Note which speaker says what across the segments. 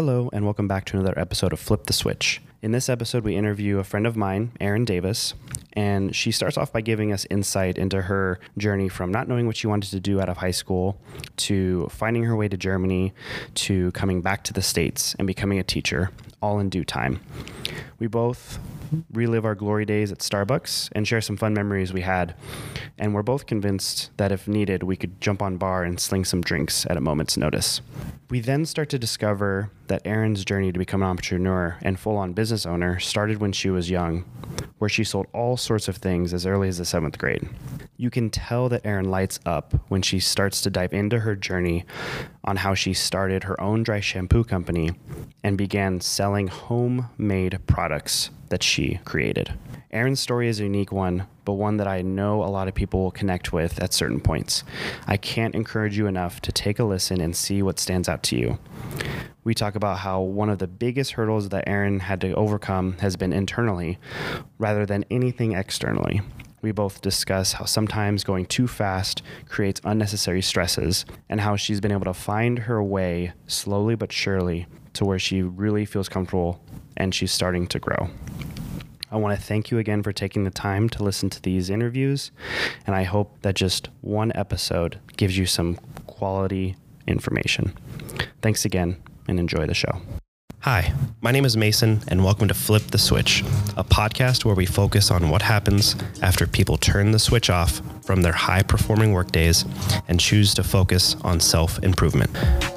Speaker 1: Hello, and welcome back to another episode of Flip the Switch. In this episode, we interview a friend of mine, Erin Davis, and she starts off by giving us insight into her journey from not knowing what she wanted to do out of high school to finding her way to Germany to coming back to the States and becoming a teacher, all in due time. We both relive our glory days at Starbucks and share some fun memories we had. And we're both convinced that if needed, we could jump on bar and sling some drinks at a moment's notice. We then start to discover that Erin's journey to become an entrepreneur and full on business owner started when she was young, where she sold all sorts of things as early as the seventh grade. You can tell that Erin lights up when she starts to dive into her journey on how she started her own dry shampoo company and began selling homemade products that she created. Erin's story is a unique one, but one that I know a lot of people will connect with at certain points. I can't encourage you enough to take a listen and see what stands out to you. We talk about how one of the biggest hurdles that Erin had to overcome has been internally rather than anything externally. We both discuss how sometimes going too fast creates unnecessary stresses and how she's been able to find her way slowly but surely to where she really feels comfortable and she's starting to grow. I want to thank you again for taking the time to listen to these interviews, and I hope that just one episode gives you some quality information. Thanks again, and enjoy the show. Hi, my name is Mason, and welcome to Flip the Switch, a podcast where we focus on what happens after people turn the switch off from their high performing workdays and choose to focus on self improvement.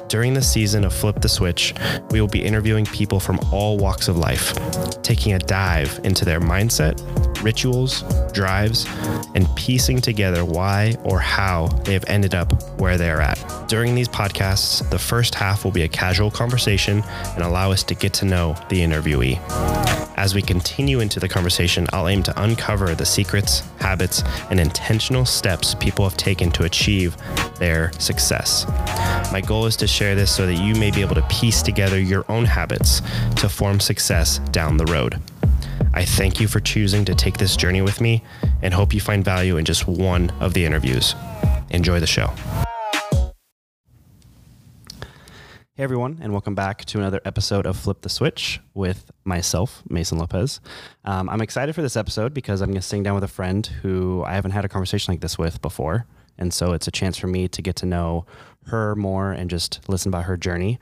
Speaker 1: During the season of Flip the Switch, we will be interviewing people from all walks of life, taking a dive into their mindset, rituals, drives, and piecing together why or how they have ended up where they are at. During these podcasts, the first half will be a casual conversation and allow us to get to know the interviewee. As we continue into the conversation, I'll aim to uncover the secrets, habits, and intentional steps people have taken to achieve their success. My goal is to share this so that you may be able to piece together your own habits to form success down the road. I thank you for choosing to take this journey with me and hope you find value in just one of the interviews. Enjoy the show. Hey everyone, and welcome back to another episode of Flip the Switch with myself, Mason Lopez. Um, I'm excited for this episode because I'm going to sitting down with a friend who I haven't had a conversation like this with before, and so it's a chance for me to get to know her more and just listen about her journey.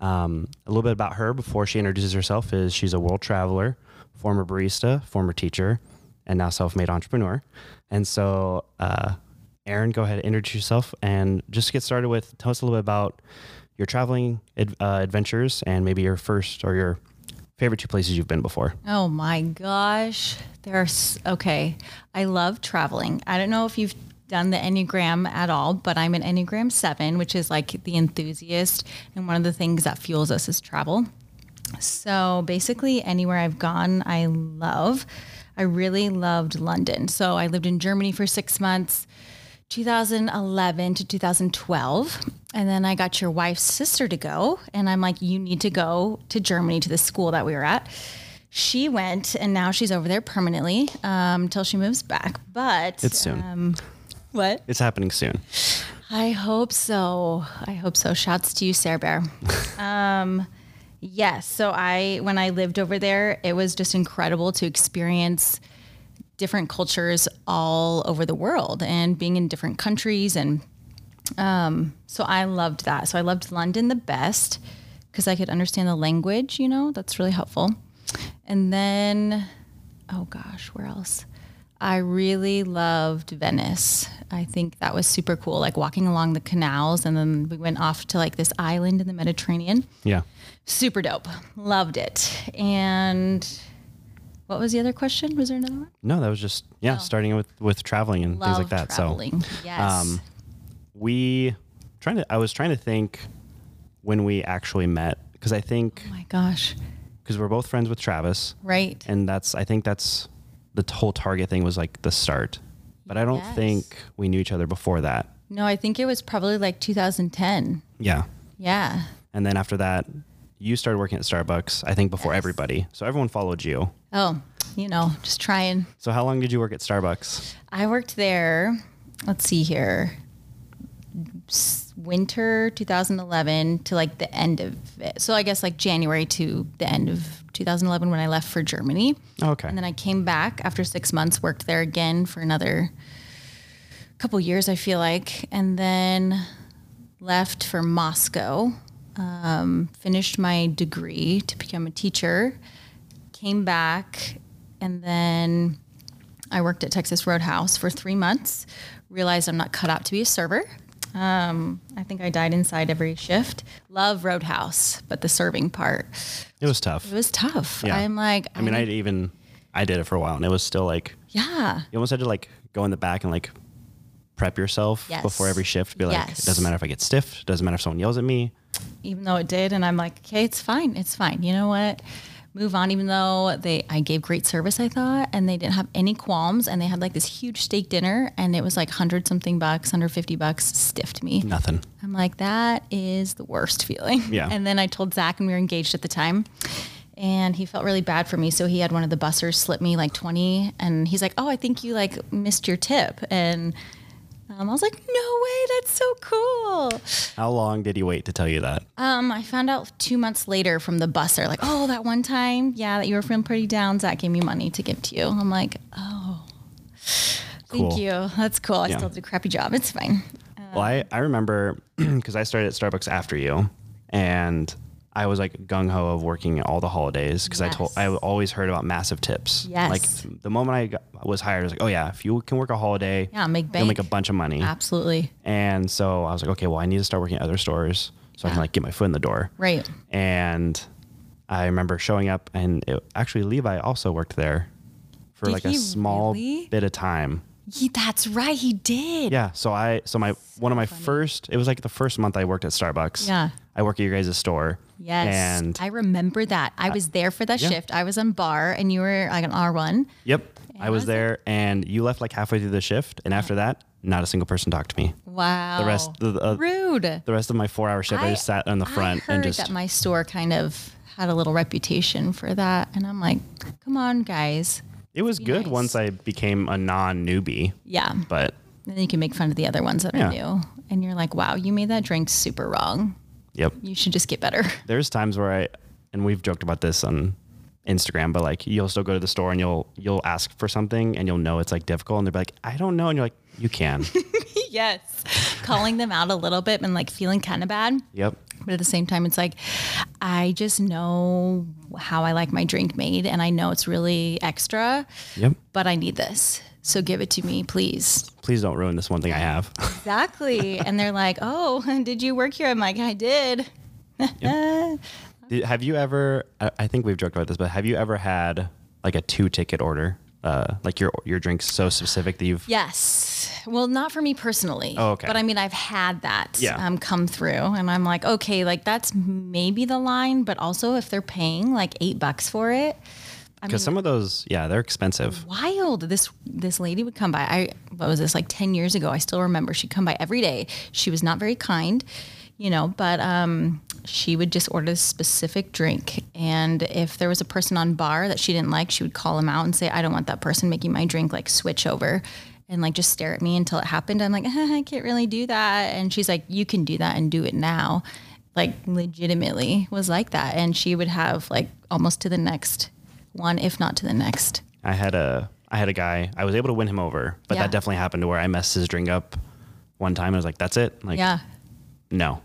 Speaker 1: Um, a little bit about her before she introduces herself is she's a world traveler, former barista, former teacher, and now self-made entrepreneur. And so, uh, Erin, go ahead, and introduce yourself, and just get started with tell us a little bit about your traveling uh, adventures and maybe your first or your favorite two places you've been before.
Speaker 2: Oh my gosh. There's okay. I love traveling. I don't know if you've done the Enneagram at all, but I'm an Enneagram 7, which is like the enthusiast. And one of the things that fuels us is travel. So basically, anywhere I've gone, I love. I really loved London. So I lived in Germany for six months. 2011 to 2012. And then I got your wife's sister to go. And I'm like, you need to go to Germany to the school that we were at. She went and now she's over there permanently um, until she moves back. But
Speaker 1: It's soon.
Speaker 2: Um, what?
Speaker 1: It's happening soon.
Speaker 2: I hope so. I hope so. Shouts to you, Sarah Bear. um, yes. So I, when I lived over there, it was just incredible to experience different cultures all over the world and being in different countries. And um, so I loved that. So I loved London the best because I could understand the language, you know, that's really helpful. And then, oh gosh, where else? I really loved Venice. I think that was super cool, like walking along the canals. And then we went off to like this island in the Mediterranean.
Speaker 1: Yeah.
Speaker 2: Super dope. Loved it. And what was the other question? Was there another one?
Speaker 1: No, that was just yeah, starting with with traveling and things like that.
Speaker 2: Traveling.
Speaker 1: So,
Speaker 2: yes.
Speaker 1: um, we trying to. I was trying to think when we actually met because I think
Speaker 2: oh my gosh.
Speaker 1: because we're both friends with Travis,
Speaker 2: Right.
Speaker 1: and that's I think that's the whole Target thing was like the start. But I don't
Speaker 2: Yes.
Speaker 1: think we knew each other before that.
Speaker 2: No, I think it was probably like 2010.
Speaker 1: Yeah.
Speaker 2: Yeah.
Speaker 1: And then after that, you started working at Starbucks, I think before
Speaker 2: Yes.
Speaker 1: everybody. So everyone followed you.
Speaker 2: Oh, you know, just trying.
Speaker 1: So how long did you work at Starbucks?
Speaker 2: I worked there. Let's see here. winter 2011 to like the end of it. So I guess like January to the end of 2011 when I left for Germany.
Speaker 1: Oh, okay.
Speaker 2: And then I came back after six months, worked there again for another couple years, I feel like, and then left for Moscow. Um, finished my degree to become a teacher. Came back, and then I worked at Texas Roadhouse for three months. Realized I'm not cut out to be a server. Um, I think I died inside every shift. Love Roadhouse, but the serving part
Speaker 1: it was tough.
Speaker 2: it was tough.
Speaker 1: Yeah.
Speaker 2: I'm like,
Speaker 1: I mean, I even I did it for a while, and it was still like
Speaker 2: yeah,
Speaker 1: you almost had to like go in the back and like prep yourself
Speaker 2: Yes.
Speaker 1: before every shift. Be like,
Speaker 2: Yes.
Speaker 1: it doesn't matter if I get stiff. It doesn't matter if someone yells at me.
Speaker 2: Even though it did, and I'm like, okay, it's fine, it's fine. You know what? Move on. Even though they, I gave great service, I thought, and they didn't have any qualms, and they had like this huge steak dinner, and it was like hundred something bucks, hundred fifty bucks, stiffed me.
Speaker 1: Nothing.
Speaker 2: I'm like, that is the worst feeling.
Speaker 1: Yeah.
Speaker 2: And then I told Zach, and we were engaged at the time. And he felt really bad for me. So he had one of the bussers slip me like 20. And he's like, Oh, I think you like missed your tip. And um, I was like, No way. That's so cool.
Speaker 1: How long did he wait to tell you that?
Speaker 2: Um, I found out two months later from the busser, like, Oh, that one time, yeah, that you were feeling pretty down. Zach gave me money to give to you. I'm like, Oh, thank
Speaker 1: Cool.
Speaker 2: you. That's cool. I
Speaker 1: Yeah.
Speaker 2: still did a crappy job. It's fine.
Speaker 1: Well, I, I remember because I started at Starbucks after you, and I was like gung ho of working all the holidays because I told I always heard about massive tips.
Speaker 2: Yes.
Speaker 1: Like the moment I got, was hired, I was like, oh yeah, if you can work a holiday,
Speaker 2: Yeah, make
Speaker 1: you'll make a bunch of money.
Speaker 2: Absolutely.
Speaker 1: And so I was like, okay, well, I need to start working at other stores so I can like get my foot in the door.
Speaker 2: Right.
Speaker 1: And I remember showing up, and it, actually Levi also worked there for
Speaker 2: Did
Speaker 1: like a small
Speaker 2: really?
Speaker 1: bit of time.
Speaker 2: He, that's right. He did.
Speaker 1: Yeah. So I so my one of my first it was like the first month I worked at Starbucks.
Speaker 2: Yeah.
Speaker 1: I work at your guys' store.
Speaker 2: Yes.
Speaker 1: And
Speaker 2: I remember that. I was there for that
Speaker 1: yeah.
Speaker 2: shift. I was on bar and you were like an R1.
Speaker 1: yep. I was
Speaker 2: was it?
Speaker 1: there and you left like halfway through the shift and after that, not a single person talked to me.
Speaker 2: Wow.
Speaker 1: The rest the, uh,
Speaker 2: Rude.
Speaker 1: the rest of my 4-hour shift I, just sat on the front and just
Speaker 2: that my store kind of had a little reputation for that. And I'm like, come on, guys.
Speaker 1: it was good
Speaker 2: nice.
Speaker 1: once I became a non-newbie,
Speaker 2: Yeah.
Speaker 1: but
Speaker 2: And then you can make fun of the other ones that
Speaker 1: Yeah.
Speaker 2: are new. And you're like, wow, you made that drink super wrong.
Speaker 1: Yep.
Speaker 2: You should just get better.
Speaker 1: There's times where I and we've joked about this on Instagram, but like you'll still go to the store and you'll you'll ask for something and you'll know it's like difficult and they'll be like, I don't know, and you're like, you can.
Speaker 2: yes. Calling them out a little bit and like feeling kind of bad.
Speaker 1: yep.
Speaker 2: But at the same time, it's like, I just know how I like my drink made and I know it's really extra,
Speaker 1: Yep.
Speaker 2: but I need this. So give it to me, please.
Speaker 1: Please don't ruin this one thing I have.
Speaker 2: Exactly. and they're like, oh, did you work here? I'm like, I did.
Speaker 1: Did- have you ever? I think we've joked about this, but have you ever had like a two ticket order? Uh, like your your drink's so specific that you've
Speaker 2: Yes. Well, not for me personally.
Speaker 1: Oh, okay.
Speaker 2: But I mean, I've had that
Speaker 1: Yeah.
Speaker 2: um, come through, and I'm like, okay, like that's maybe the line, but also if they're paying like eight bucks for it,
Speaker 1: because some of those, yeah, they're expensive.
Speaker 2: wild. This this lady would come by. I what was this like ten years ago? I still remember. She'd come by every day. She was not very kind, you know, but um, she would just order a specific drink. And if there was a person on bar that she didn't like, she would call him out and say, "I don't want that person making my drink. Like switch over." And like just stare at me until it happened. I'm like, I can't really do that. And she's like, you can do that and do it now. Like legitimately was like that. And she would have like almost to the next one, if not to the next.
Speaker 1: I had a I had a guy. I was able to win him over, but
Speaker 2: Yeah.
Speaker 1: that definitely happened to where I messed his drink up one time. I was like, "That's it." Like,
Speaker 2: Yeah.
Speaker 1: no.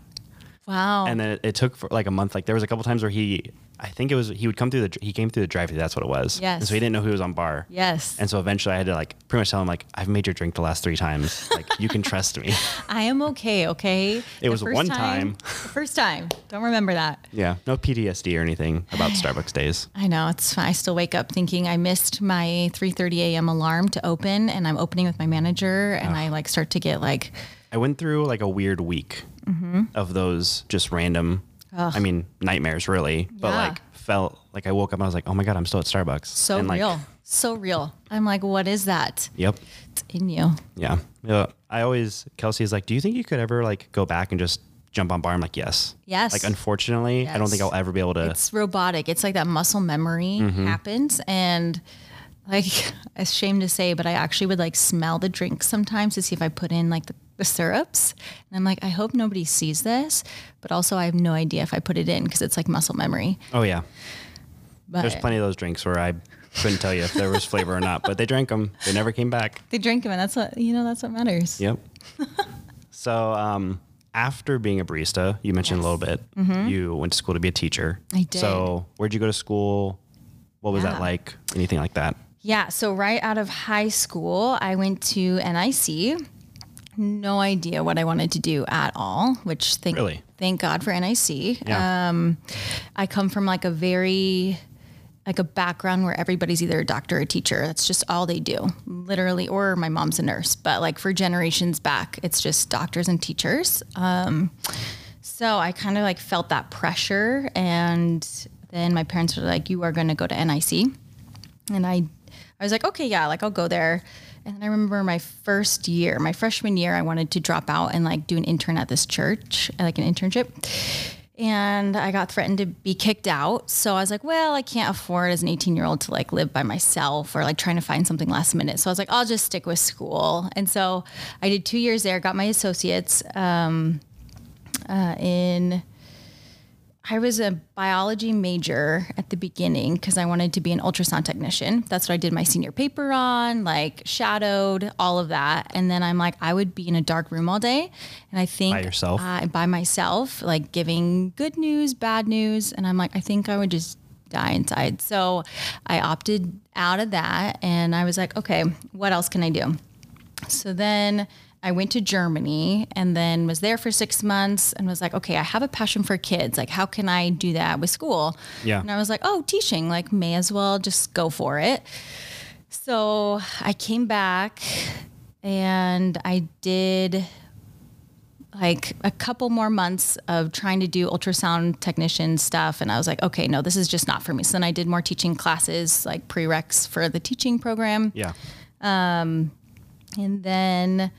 Speaker 2: Wow.
Speaker 1: And then it, it took for like a month. Like there was a couple times where he, I think it was he would come through the he came through the drive through. That's what it was.
Speaker 2: Yes.
Speaker 1: And so he didn't know who was on bar.
Speaker 2: yes.
Speaker 1: And so eventually I had to like pretty much tell him like I've made your drink the last three times. Like you can trust me.
Speaker 2: I am okay, okay?
Speaker 1: It was one time.
Speaker 2: The first time. Don't remember that.
Speaker 1: Yeah. No PTSD or anything about Starbucks days.
Speaker 2: I know, it's fine. I still wake up thinking I missed my 3:30 a.m. alarm to open and I'm opening with my manager and I like start to get like
Speaker 1: I went through like a weird week
Speaker 2: Mm-hmm.
Speaker 1: of those just random, I mean, nightmares really, but
Speaker 2: Yeah.
Speaker 1: like felt like I woke up and I was like, oh my God, I'm still at Starbucks.
Speaker 2: so
Speaker 1: And, like,
Speaker 2: real. So real. I'm like, what is that?
Speaker 1: Yep.
Speaker 2: It's in you.
Speaker 1: Yeah. Yeah. I always, Kelsey is like, do you think you could ever like go back and just jump on bar? I'm like, yes.
Speaker 2: Yes.
Speaker 1: Like, unfortunately, I don't think I'll ever be able to.
Speaker 2: It's robotic. It's like that muscle memory
Speaker 1: Mm-hmm.
Speaker 2: happens and like ashamed to say, but I actually would like smell the drink sometimes to see if I put in like the the syrups. And I'm like, I hope nobody sees this, but also I have no idea if I put it in because it's like muscle memory.
Speaker 1: Oh yeah.
Speaker 2: But
Speaker 1: There's plenty of those drinks where I couldn't tell you if there was flavor or not, but they drank them. They never came back.
Speaker 2: they drank them, and that's what you know. That's what matters.
Speaker 1: Yep. so um, after being a barista, you mentioned a little bit. You went to school to be a teacher.
Speaker 2: Mm-hmm. I did.
Speaker 1: So where'd you go to school? What was
Speaker 2: Yeah.
Speaker 1: that like? Anything like that?
Speaker 2: Yeah. So right out of high school, I went to NIC. No idea what I wanted to do at all. Which thank
Speaker 1: Really?
Speaker 2: thank God for NIC.
Speaker 1: Yeah.
Speaker 2: Um, I come from like a very like a background where everybody's either a doctor or a teacher. That's just all they do, literally. Or my mom's a nurse. But like for generations back, it's just doctors and teachers. Um, so I kind of like felt that pressure, and then my parents were like, "You are going to go to NIC," and I, I was like, "Okay, yeah, like I'll go there." And I remember my first year, my freshman year, I wanted to drop out and like do an intern at this church, like an internship. And I got threatened to be kicked out. So I was like, well, I can't afford as an 18 year old to like live by myself or like trying to find something last minute. So I was like, I'll just stick with school. And so I did two years there, got my associates um, uh, in I was a biology major at the beginning because I wanted to be an ultrasound technician. That's what I did my senior paper on, like shadowed, all of that. And then I'm like, I would be in a dark room all day. And I think
Speaker 1: By yourself?
Speaker 2: uh, by myself, like giving good news, bad news. And I'm like, I think I would just die inside. So I opted out of that and I was like, okay, what else can I do? So then I went to Germany and then was there for six months and was like, okay, I have a passion for kids. Like, how can I do that with school?
Speaker 1: Yeah.
Speaker 2: And I was like, oh, teaching, like, may as well just go for it. So I came back and I did like a couple more months of trying to do ultrasound technician stuff. And I was like, okay, no, this is just not for me. So then I did more teaching classes, like prereqs for the teaching program.
Speaker 1: Yeah.
Speaker 2: Um, And then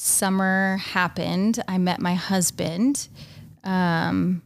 Speaker 2: summer happened. I met my husband. Um,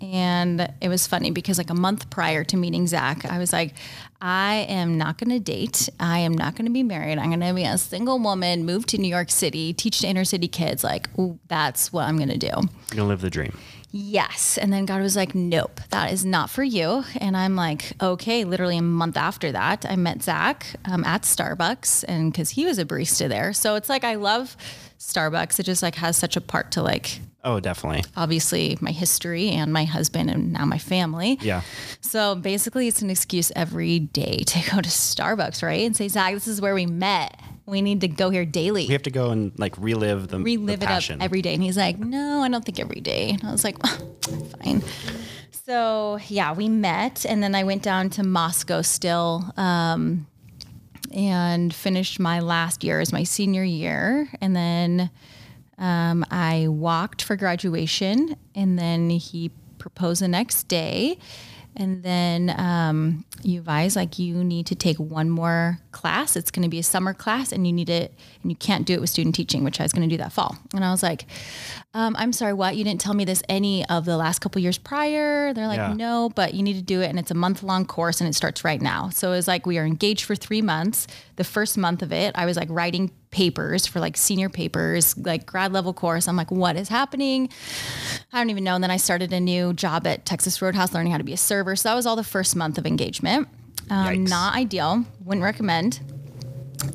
Speaker 2: and it was funny because like a month prior to meeting Zach, I was like, I am not going to date. I am not going to be married. I'm going to be a single woman, move to New York City, teach to inner city kids. Like, ooh, that's what I'm going to do.
Speaker 1: You're gonna live the dream.
Speaker 2: Yes. And then God was like, nope, that is not for you. And I'm like, okay. Literally a month after that, I met Zach um, at Starbucks and because he was a barista there. So it's like, I love Starbucks. It just like has such a part to like,
Speaker 1: Oh, definitely.
Speaker 2: obviously my history and my husband and now my family.
Speaker 1: Yeah.
Speaker 2: So basically, it's an excuse every day to go to Starbucks, right? And say, Zach, this is where we met. We need to go here daily
Speaker 1: We have to go and like relive the
Speaker 2: relive
Speaker 1: the
Speaker 2: it up
Speaker 1: passion.
Speaker 2: every day. And he's like, no, I don't think every day. And I was like, fine. So yeah, we met, and then I went down to Moscow still, um, and finished my last year as my senior year, and then um, I walked for graduation, and then he proposed the next day. And then um, you advise like you need to take one more class. It's going to be a summer class, and you need it, and you can't do it with student teaching, which I was going to do that fall. And I was like, um, "I'm sorry, what? You didn't tell me this any of the last couple years prior." They're like,
Speaker 1: Yeah.
Speaker 2: "No, but you need to do it, and it's a month long course, and it starts right now." So it's like we are engaged for three months. The first month of it, I was like writing papers for like senior papers, like grad level course. I'm like, what is happening? I don't even know. And then I started a new job at Texas Roadhouse, learning how to be a server. So that was all the first month of engagement. Um, not ideal. Wouldn't recommend.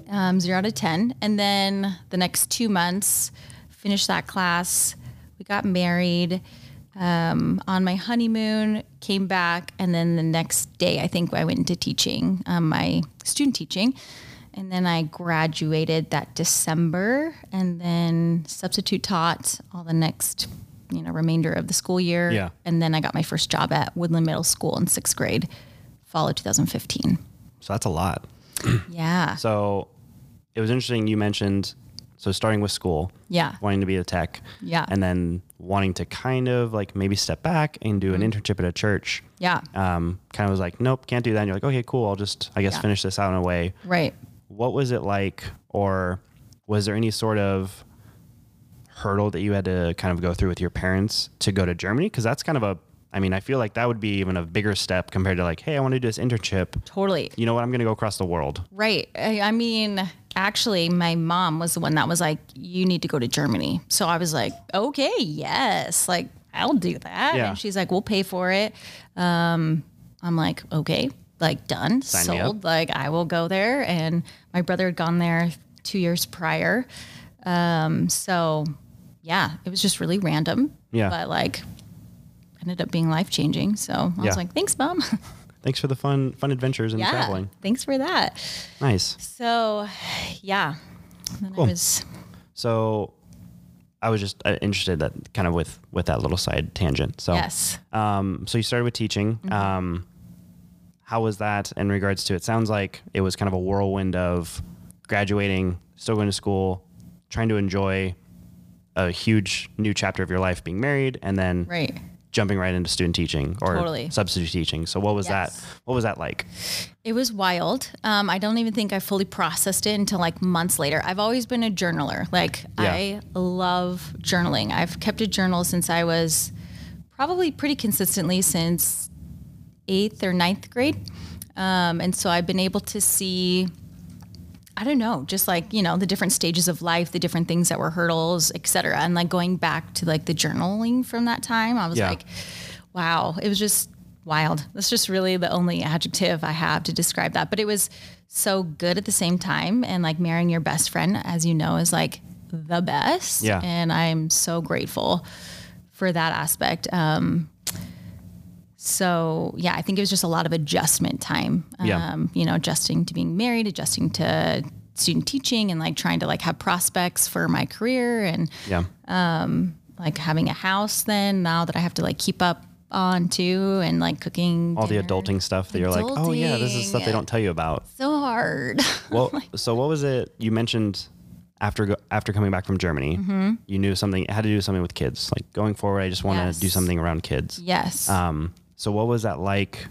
Speaker 2: Um, zero out of 10. And then the next two months, finished that class. We got married um, on my honeymoon, came back. And then the next day, I think I went into teaching, um, my student teaching. And then I graduated that December and then substitute taught all the next, you know, remainder of the school year.
Speaker 1: Yeah.
Speaker 2: And then I got my first job at Woodland Middle School in sixth grade, fall of 2015.
Speaker 1: so that's a lot.
Speaker 2: Yeah.
Speaker 1: So it was interesting. You mentioned so starting with school,
Speaker 2: Yeah.
Speaker 1: wanting to be a tech,
Speaker 2: Yeah.
Speaker 1: and then wanting to kind of like maybe step back and do an
Speaker 2: Mm-hmm.
Speaker 1: internship at a church.
Speaker 2: Yeah.
Speaker 1: Um, kind of was like, nope, can't do that. And you're like, okay, cool. I'll just I guess
Speaker 2: Yeah.
Speaker 1: finish this out in a way.
Speaker 2: Right.
Speaker 1: What was it like, or was there any sort of hurdle that you had to kind of go through with your parents to go to Germany? Because that's kind of a I mean, I feel like that would be even a bigger step compared to like, hey, I want to do this internship.
Speaker 2: Totally.
Speaker 1: You know what? I'm going to go across the world.
Speaker 2: Right. I, I mean, actually, my mom was the one that was like, "You need to go to Germany." So I was like, "Okay, yes, like I'll do that."
Speaker 1: Yeah.
Speaker 2: And she's like, "We'll pay for it." Um, I'm like, "Okay, like done,
Speaker 1: Sign
Speaker 2: sold." Like I will go there. And my brother had gone there two years prior, um, so yeah, it was just really random.
Speaker 1: Yeah.
Speaker 2: but like ended up being life changing. So I
Speaker 1: Yeah.
Speaker 2: was like, "Thanks, mom."
Speaker 1: Thanks for the fun fun adventures and
Speaker 2: yeah,
Speaker 1: traveling.
Speaker 2: thanks for that.
Speaker 1: Nice.
Speaker 2: So, yeah.
Speaker 1: Cool.
Speaker 2: Was
Speaker 1: So I was just uh, interested that kind of with with that little side tangent. So
Speaker 2: yes.
Speaker 1: um so you started with teaching.
Speaker 2: Mm-hmm.
Speaker 1: Um how was that in regards to it sounds like it was kind of a whirlwind of graduating, still going to school, trying to enjoy a huge new chapter of your life being married and then
Speaker 2: Right.
Speaker 1: Jumping right into student teaching or
Speaker 2: Totally.
Speaker 1: substitute teaching. So what was
Speaker 2: Yes.
Speaker 1: that what was that like?
Speaker 2: It was wild. Um, I don't even think I fully processed it until like months later. I've always been a journaler. Like
Speaker 1: Yeah.
Speaker 2: I love journaling. I've kept a journal since I was probably pretty consistently since eighth or ninth grade. Um, and so I've been able to see, I don't know, just like, you know, the different stages of life, the different things that were hurdles, et cetera. And like going back to like the journaling from that time, I was
Speaker 1: Yeah.
Speaker 2: like, wow, it was just wild. That's just really the only adjective I have to describe that. But it was so good at the same time. And like marrying your best friend, as you know, is like the best.
Speaker 1: Yeah.
Speaker 2: And I'm so grateful for that aspect. Um, so yeah, I think it was just a lot of adjustment time.
Speaker 1: Yeah.
Speaker 2: Um, you know, adjusting to being married, adjusting to student teaching and like trying to like have prospects for my career and
Speaker 1: Yeah.
Speaker 2: um like having a house then now that I have to like keep up on too and like cooking
Speaker 1: All the adulting stuff that you're like, "Oh yeah, this is stuff they don't tell you about."
Speaker 2: so hard.
Speaker 1: Well, so what was it you mentioned after after coming back from Germany?
Speaker 2: Mm-hmm.
Speaker 1: You knew something it had to do something with kids. Like going forward, I just want to
Speaker 2: Yes.
Speaker 1: do something around kids.
Speaker 2: yes.
Speaker 1: Um, so what was that like?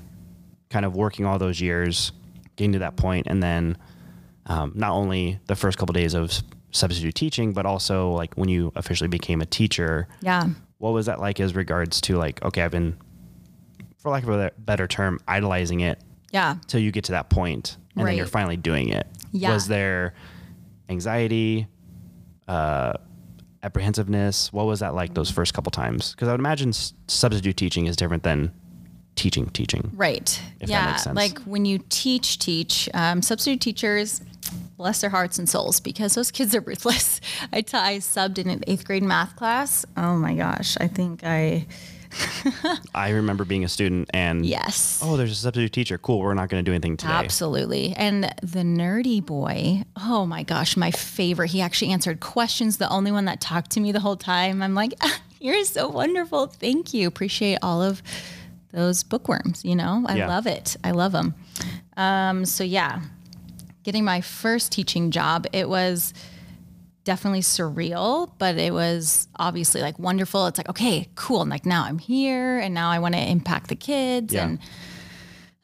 Speaker 1: Kind of working all those years, getting to that point, and then um, not only the first couple days of substitute teaching, but also like when you officially became a teacher.
Speaker 2: yeah.
Speaker 1: What was that like as regards to like okay, I've been, for lack of a better term, idolizing it
Speaker 2: Yeah.
Speaker 1: till you get to that point and then you're finally doing it.
Speaker 2: Yeah.
Speaker 1: Was there anxiety, uh, apprehensiveness? What was that like those first couple times? Because I would imagine s- substitute teaching is different than teaching, teaching.
Speaker 2: Right.
Speaker 1: If that
Speaker 2: yeah.
Speaker 1: makes sense.
Speaker 2: Like when you teach, teach, um, substitute teachers, bless their hearts and souls because those kids are ruthless. I, t- I subbed in an eighth grade math class. Oh my gosh. I think I,
Speaker 1: I remember being a student and
Speaker 2: yes.
Speaker 1: oh, there's a substitute teacher. Cool. We're not going to do anything today.
Speaker 2: Absolutely. And the nerdy boy, oh my gosh, my favorite. He actually answered questions, the only one that talked to me the whole time. I'm like, "Ah, you're so wonderful. Thank you. Appreciate all of those bookworms. You know, I
Speaker 1: Yeah.
Speaker 2: love it. I love them. Um, so, yeah, getting my first teaching job, it was definitely surreal, but it was obviously like wonderful. It's like, okay, cool. And like now I'm here and now I want to impact the kids.
Speaker 1: Yeah.
Speaker 2: And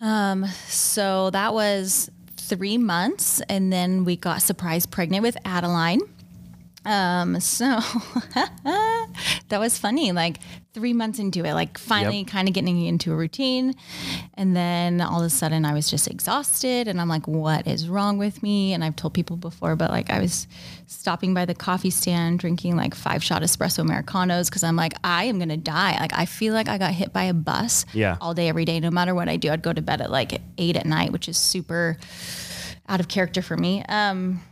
Speaker 2: um, so that was three months. And then we got surprise pregnant with Adeline. Um, so that was funny. Like three months into it, like finally
Speaker 1: Yep.
Speaker 2: kind of getting into a routine. And then all of a sudden I was just exhausted and I'm like, what is wrong with me? And I've told people before, but like I was stopping by the coffee stand drinking like five shot espresso Americanos because I'm like, I am to die. Like I feel like I got hit by a bus
Speaker 1: Yeah.
Speaker 2: all day, every day, no matter what I do. I'd go to bed at like eight at night, which is super out of character for me. Um,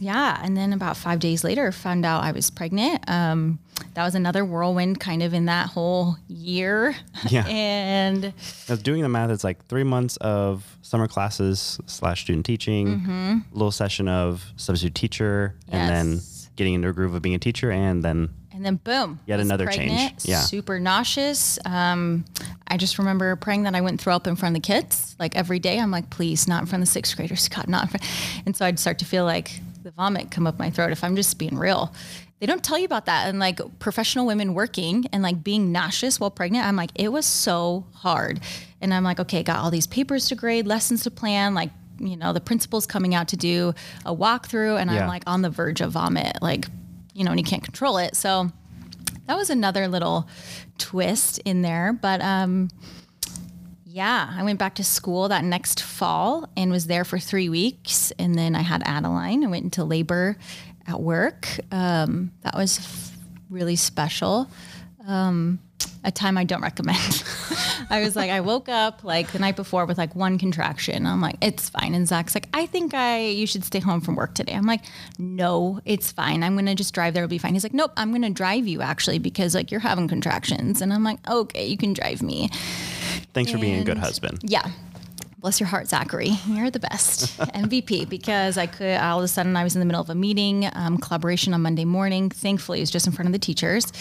Speaker 2: yeah, and then about five days later, found out I was pregnant. Um, that was another whirlwind, kind of in that whole year.
Speaker 1: Yeah.
Speaker 2: and
Speaker 1: I was doing the math. It's like three months of summer classes slash student teaching, little session of substitute teacher, and then
Speaker 2: Mm-hmm.
Speaker 1: Getting into a groove of being a teacher, and then
Speaker 2: and then boom,
Speaker 1: Yet another change. Yeah.
Speaker 2: super nauseous. Um, I just remember praying that I wouldn't throw up in front of the kids, like every day. I'm like, please, not in front of the sixth graders, God, not in front. And so I'd start to feel like the vomit come up my throat if I'm just being real. They don't tell you about that. And like professional women working and like being nauseous while pregnant, I'm like, it was so hard. And I'm like, okay, got all these papers to grade, lessons to plan, like, you know, the principal's coming out to do a walkthrough, and
Speaker 1: Yeah.
Speaker 2: I'm like on the verge of vomit, like, you know, and you can't control it. So that was another little twist in there. But um, Yeah, I went back to school that next fall and was there for three weeks. And then I had Adeline. I went into labor at work. Um, that was really special. Um, a time I don't recommend. I was like, I woke up like the night before with like one contraction. I'm like, it's fine. And Zach's like, I think I you should stay home from work today. I'm like, no, it's fine. I'm gonna just drive there. It'll be fine. He's like, nope, I'm gonna drive you actually because like you're having contractions. And I'm like, okay, you can drive me.
Speaker 1: Thanks for being a good husband.
Speaker 2: Yeah. Bless your heart, Zachary. You're the best MVP because I could all of a sudden I was in the middle of a meeting, um, collaboration on Monday morning. Thankfully, it was just in front of the teachers,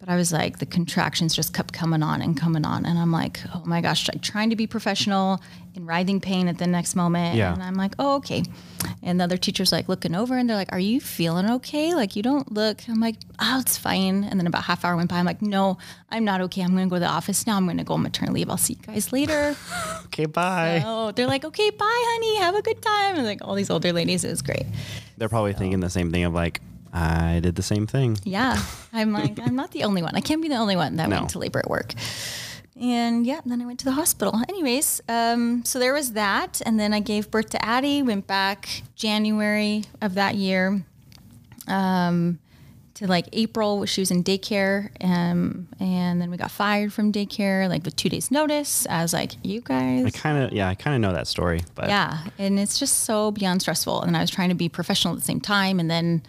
Speaker 2: but I was like the contractions just kept coming on and coming on, and I'm like, oh my gosh, like trying to be professional in writhing pain at the next moment,
Speaker 1: Yeah.
Speaker 2: and I'm like, oh okay. And the other teacher's like looking over and they're like, Are you feeling okay? Like you don't look. I'm like, Oh, it's fine. And then about half hour went by. I'm like, No, I'm not okay. I'm gonna go to the office now. I'm gonna go on maternity leave. I'll see you guys later.
Speaker 1: Okay, bye.
Speaker 2: Oh, they're like, okay, bye, honey. Have a good time. And like all these older ladies, it was great.
Speaker 1: They're probably thinking the same thing of like, I did the same thing.
Speaker 2: Yeah. I'm like, I'm not the only one. I can't be the only one that
Speaker 1: No.
Speaker 2: went to labor at work. And yeah, then I went to the hospital. Anyways, um, so there was that. And then I gave birth to Addie, went back January of that year um, to like April. She was in daycare. Um, and then we got fired from daycare, like with two days' notice. I was like, you guys.
Speaker 1: I kind of, yeah, I kind of know that story, but
Speaker 2: Yeah, and it's just so beyond stressful. And I was trying to be professional at the same time, and then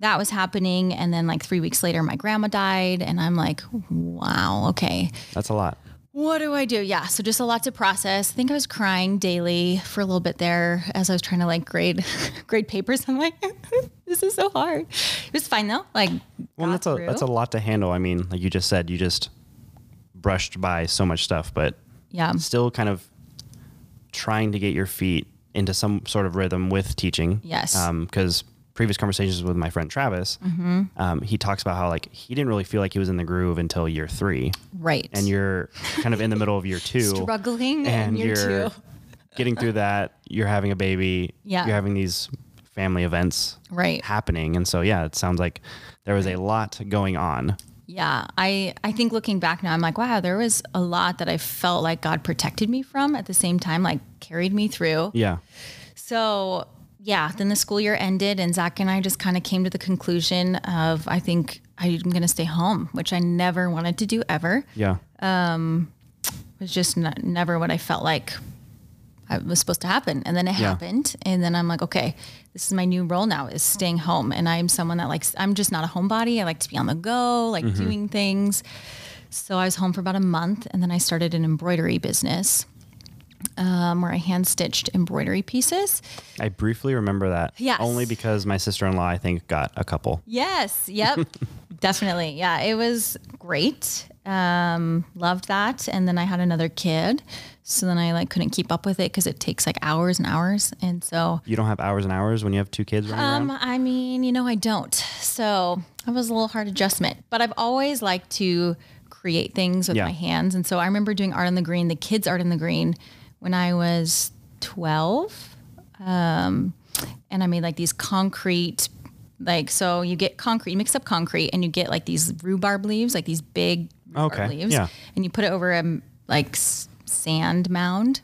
Speaker 2: that was happening. And then like three weeks later, my grandma died, and I'm like, wow, okay,
Speaker 1: that's a lot.
Speaker 2: what do I do? Yeah, so just a lot to process. I think I was crying daily for a little bit there as I was trying to like grade grade papers. I'm like, this is so hard. It was fine though. Like,
Speaker 1: Well, that's a that's a lot to handle. I mean, like you just said, you just brushed by so much stuff, but
Speaker 2: yeah,
Speaker 1: still kind of trying to get your feet into some sort of rhythm with teaching.
Speaker 2: Yes.
Speaker 1: Um, because previous conversations with my friend Travis,
Speaker 2: Mm-hmm.
Speaker 1: um, he talks about how like he didn't really feel like he was in the groove until year three,
Speaker 2: right.
Speaker 1: and you're kind of in the middle of year two,
Speaker 2: struggling,
Speaker 1: and
Speaker 2: and you're
Speaker 1: you're getting through that. You're having a baby.
Speaker 2: Yeah.
Speaker 1: You're having these family events
Speaker 2: Right.
Speaker 1: happening, and so yeah, it sounds like there was a lot going on.
Speaker 2: Yeah, I I think looking back now, I'm like, wow, there was a lot that I felt like God protected me from. At the same time, like carried me through.
Speaker 1: Yeah.
Speaker 2: So yeah, then the school year ended, and Zach and I just kind of came to the conclusion of I think I'm going to stay home, which I never wanted to do ever.
Speaker 1: Yeah.
Speaker 2: It was just n- never what I felt like I was supposed to happen. And then it
Speaker 1: Yeah.
Speaker 2: happened. And then I'm like, okay, this is my new role now is staying home. And I'm someone that likes, I'm just not a homebody. I like to be on the go, like
Speaker 1: Mm-hmm.
Speaker 2: doing things. So I was home for about a month and then I started an embroidery business um, where I hand stitched embroidery pieces.
Speaker 1: I briefly remember that.
Speaker 2: Yes.
Speaker 1: Only because my sister in law, I think, got a couple.
Speaker 2: Yes. Yep. Definitely. Yeah. It was great. Um, loved that. And then I had another kid. So then I like couldn't keep up with it because it takes like hours and hours. And so,
Speaker 1: You don't have hours and hours when you have two kids running
Speaker 2: um,
Speaker 1: around?
Speaker 2: I mean, you know, I don't. So it was a little hard adjustment, but I've always liked to create things with
Speaker 1: Yeah.
Speaker 2: my hands. And so I remember doing art on the green, the kids art on the green when I was 12. Um, and I made like these concrete, like, so you get concrete, you mix up concrete and you get like these rhubarb leaves, like these big rhubarb
Speaker 1: Okay,
Speaker 2: leaves.
Speaker 1: yeah.
Speaker 2: And you put it over a like s- sand mound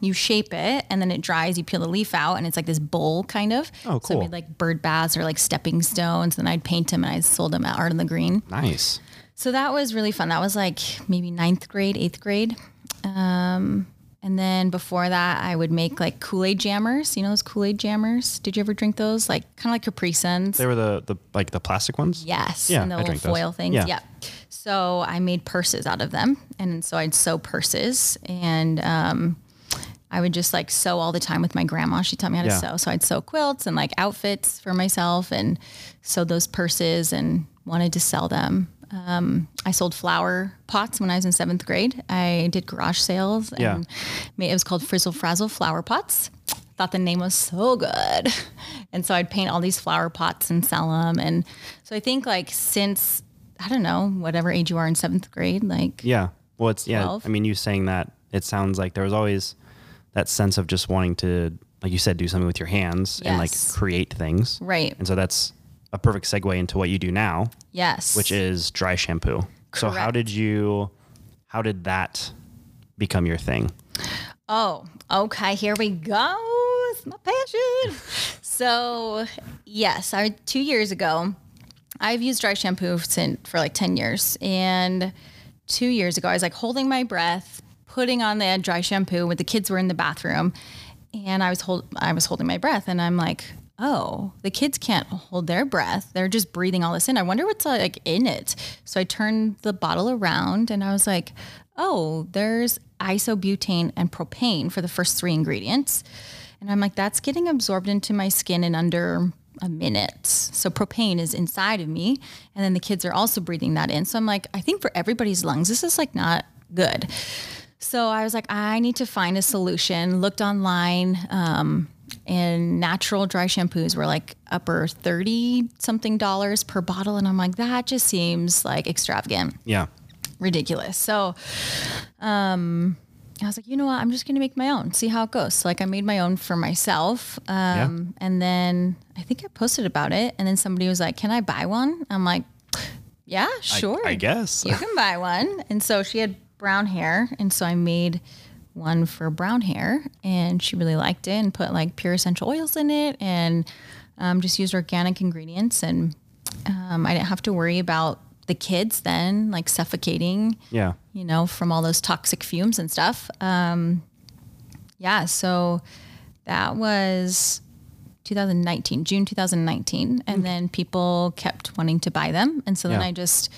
Speaker 2: you shape it and then it dries. You peel the leaf out and it's like this bowl kind of.
Speaker 1: Oh, cool.
Speaker 2: So I made like bird baths or like stepping stones. And then I'd paint them and I sold them at Art in the Green.
Speaker 1: Nice.
Speaker 2: So that was really fun. That was like maybe ninth grade, eighth grade. Um, and then before that, I would make like Kool Aid jammers. You know those Kool Aid jammers? Did you ever drink those? Like kind of like Capri Suns.
Speaker 1: They were the, the like the plastic ones?
Speaker 2: Yes.
Speaker 1: Yeah,
Speaker 2: And the
Speaker 1: I
Speaker 2: little
Speaker 1: drink those.
Speaker 2: foil things.
Speaker 1: Yeah.
Speaker 2: Yeah. So I made purses out of them. And so I'd sew purses and um, I would just like sew all the time with my grandma. She taught me how to
Speaker 1: Yeah.
Speaker 2: sew. So I'd sew quilts and like outfits for myself and sew those purses and wanted to sell them. Um, I sold flower pots when I was in seventh grade. I did garage sales and
Speaker 1: Yeah.
Speaker 2: made, it was called Frizzle Frazzle Flower Pots. Thought the name was so good. And so I'd paint all these flower pots and sell them. And so I think like since, I don't know, whatever age you are in seventh grade, like,
Speaker 1: Yeah. Well, it's, yeah. I mean, you saying that, it sounds like there was always that sense of just wanting to, like you said, do something with your hands and like create things.
Speaker 2: right.
Speaker 1: And so that's a perfect segue into what you do now,
Speaker 2: Yes.
Speaker 1: which is dry shampoo. So how did you, how did that become your thing?
Speaker 2: Oh, okay. Here we go. It's my passion. so, yes, I two years ago, I've used dry shampoo since for like ten years, and two years ago, I was like holding my breath, putting on the dry shampoo when the kids were in the bathroom, and I was hold I was holding my breath, and I'm like, oh, the kids can't hold their breath. They're just breathing all this in. I wonder what's like in it. So I turned the bottle around, and I was like, oh, there's isobutane and propane for the first three ingredients. And I'm like, that's getting absorbed into my skin in under a minute. So propane is inside of me. And then the kids are also breathing that in. So I'm like, I think for everybody's lungs, this is like not good. So I was like, I need to find a solution. Looked online, um, and natural dry shampoos were like upper 30 something dollars per bottle. And I'm like, that just seems like extravagant
Speaker 1: Yeah.
Speaker 2: ridiculous. So, um, I was like, you know what? I'm just going to make my own, see how it goes. So, like, I made my own for myself. Um, And then I think I posted about it. And then somebody was like, can I buy one? I'm like, yeah, sure.
Speaker 1: I guess.
Speaker 2: You can buy one. And so she had brown hair. And so I made one for brown hair. And she really liked it and put like pure essential oils in it and um, just used organic ingredients. And um, I didn't have to worry about the kids then like suffocating,
Speaker 1: Yeah.
Speaker 2: you know, from all those toxic fumes and stuff. Um, yeah. So that was 2019, June 2019. And then people kept wanting to buy them. And so then
Speaker 1: Yeah.
Speaker 2: I just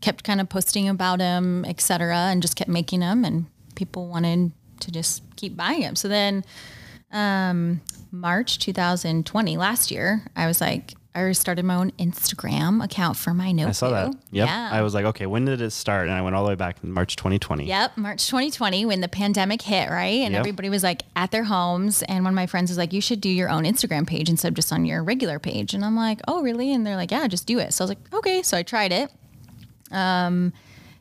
Speaker 2: kept kind of posting about them, et cetera, and just kept making them. And people wanted to just keep buying them. So then um, March 2020, last year, I was like, I started my own Instagram account for my note.
Speaker 1: I saw that. Yep.
Speaker 2: Yeah.
Speaker 1: I was like, okay, when did it start? And I went all the way back in March 2020.
Speaker 2: Yep, March 2020 when the pandemic hit, right? And
Speaker 1: Yep.
Speaker 2: everybody was like at their homes. And one of my friends was like, You should do your own Instagram page instead of just on your regular page. And I'm like, Oh, really? And they're like, Yeah, just do it. So I was like, Okay. So I tried it. Um,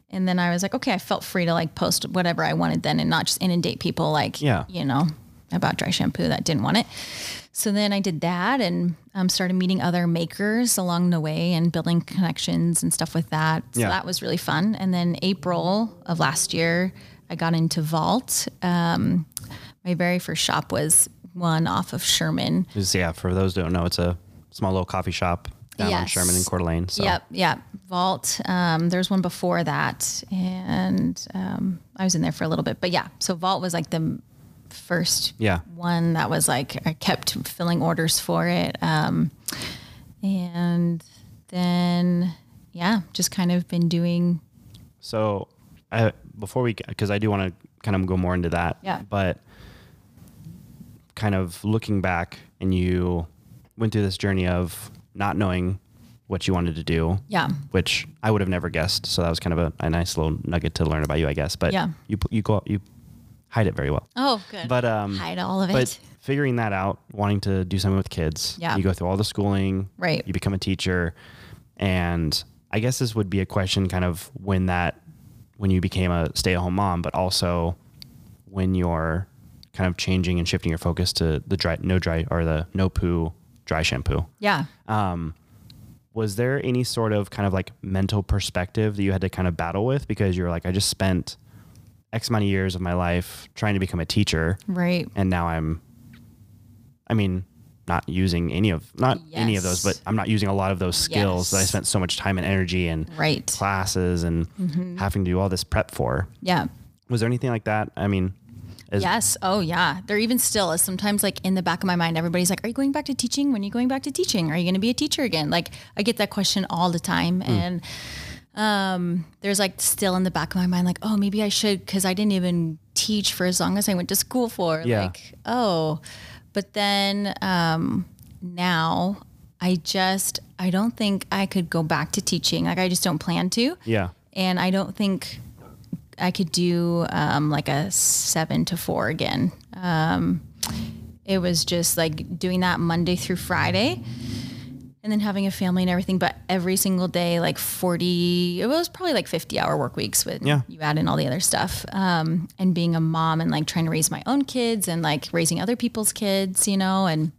Speaker 2: and then I was like, Okay, I felt free to like post whatever I wanted then and not just inundate people like,
Speaker 1: Yeah.
Speaker 2: you know, about dry shampoo that didn't want it. So then I did that and um, started meeting other makers along the way and building connections and stuff with that. So
Speaker 1: Yeah.
Speaker 2: that was really fun. And then April of last year, I got into Vault. Um, my very first shop was one off of Sherman.
Speaker 1: Yeah. For those who don't know, it's a small little coffee shop down on Sherman and Coeur d'Alene. So
Speaker 2: Yep, yep. Vault. Um, there's one before that, and um, I was in there for a little bit. But yeah, so Vault was like the first
Speaker 1: Yeah.
Speaker 2: one that was like I kept filling orders for it, um, and then yeah, just kind of been doing
Speaker 1: So, I, before we, because I do want to kind of go more into that.
Speaker 2: Yeah.
Speaker 1: But kind of looking back, and you went through this journey of not knowing what you wanted to do.
Speaker 2: yeah,
Speaker 1: Which I would have never guessed. So that was kind of a, a nice little nugget to learn about you, I guess. But
Speaker 2: Yeah.
Speaker 1: you you go you hide it very well.
Speaker 2: oh good,
Speaker 1: But um,
Speaker 2: hide all of it.
Speaker 1: but figuring that out, wanting to do something with kids,
Speaker 2: Yeah.
Speaker 1: you go through all the schooling,
Speaker 2: Right.
Speaker 1: You become a teacher, and I guess this would be a question, kind of when that when you became a stay-at-home mom, but also when you're kind of changing and shifting your focus to the dry, no dry or the no poo dry shampoo.
Speaker 2: Yeah.
Speaker 1: Um, was there any sort of kind of like mental perspective that you had to kind of battle with because you're like, I just spent X amount of years of my life trying to become a teacher,
Speaker 2: Right.
Speaker 1: and now I'm, I mean, not using any of not any of those, but I'm not using a lot of those skills that I spent so much time and energy and
Speaker 2: Right.
Speaker 1: classes and having to do all this prep for.
Speaker 2: Yeah.
Speaker 1: Was there anything like that? I mean, is,
Speaker 2: Yes. Oh, yeah. There even still is sometimes like in the back of my mind, everybody's like, Are you going back to teaching? When are you going back to teaching? Are you going to be a teacher again? Like, I get that question all the time. And um, there's like still in the back of my mind, like, Oh, maybe I should, because I didn't even teach for as long as I went to school for.
Speaker 1: Yeah.
Speaker 2: Like, oh. But then um, now I just, I don't think I could go back to teaching. Like, I just don't plan to
Speaker 1: yeah,
Speaker 2: and I don't think I could do um, like a seven to four again. Um, it was just like doing that Monday through Friday, and then having a family and everything. But every single day, like forty, it was probably like fifty hour work weeks with
Speaker 1: Yeah.
Speaker 2: you add in all the other stuff. Um, and being a mom and like trying to raise my own kids and like raising other people's kids, you know, and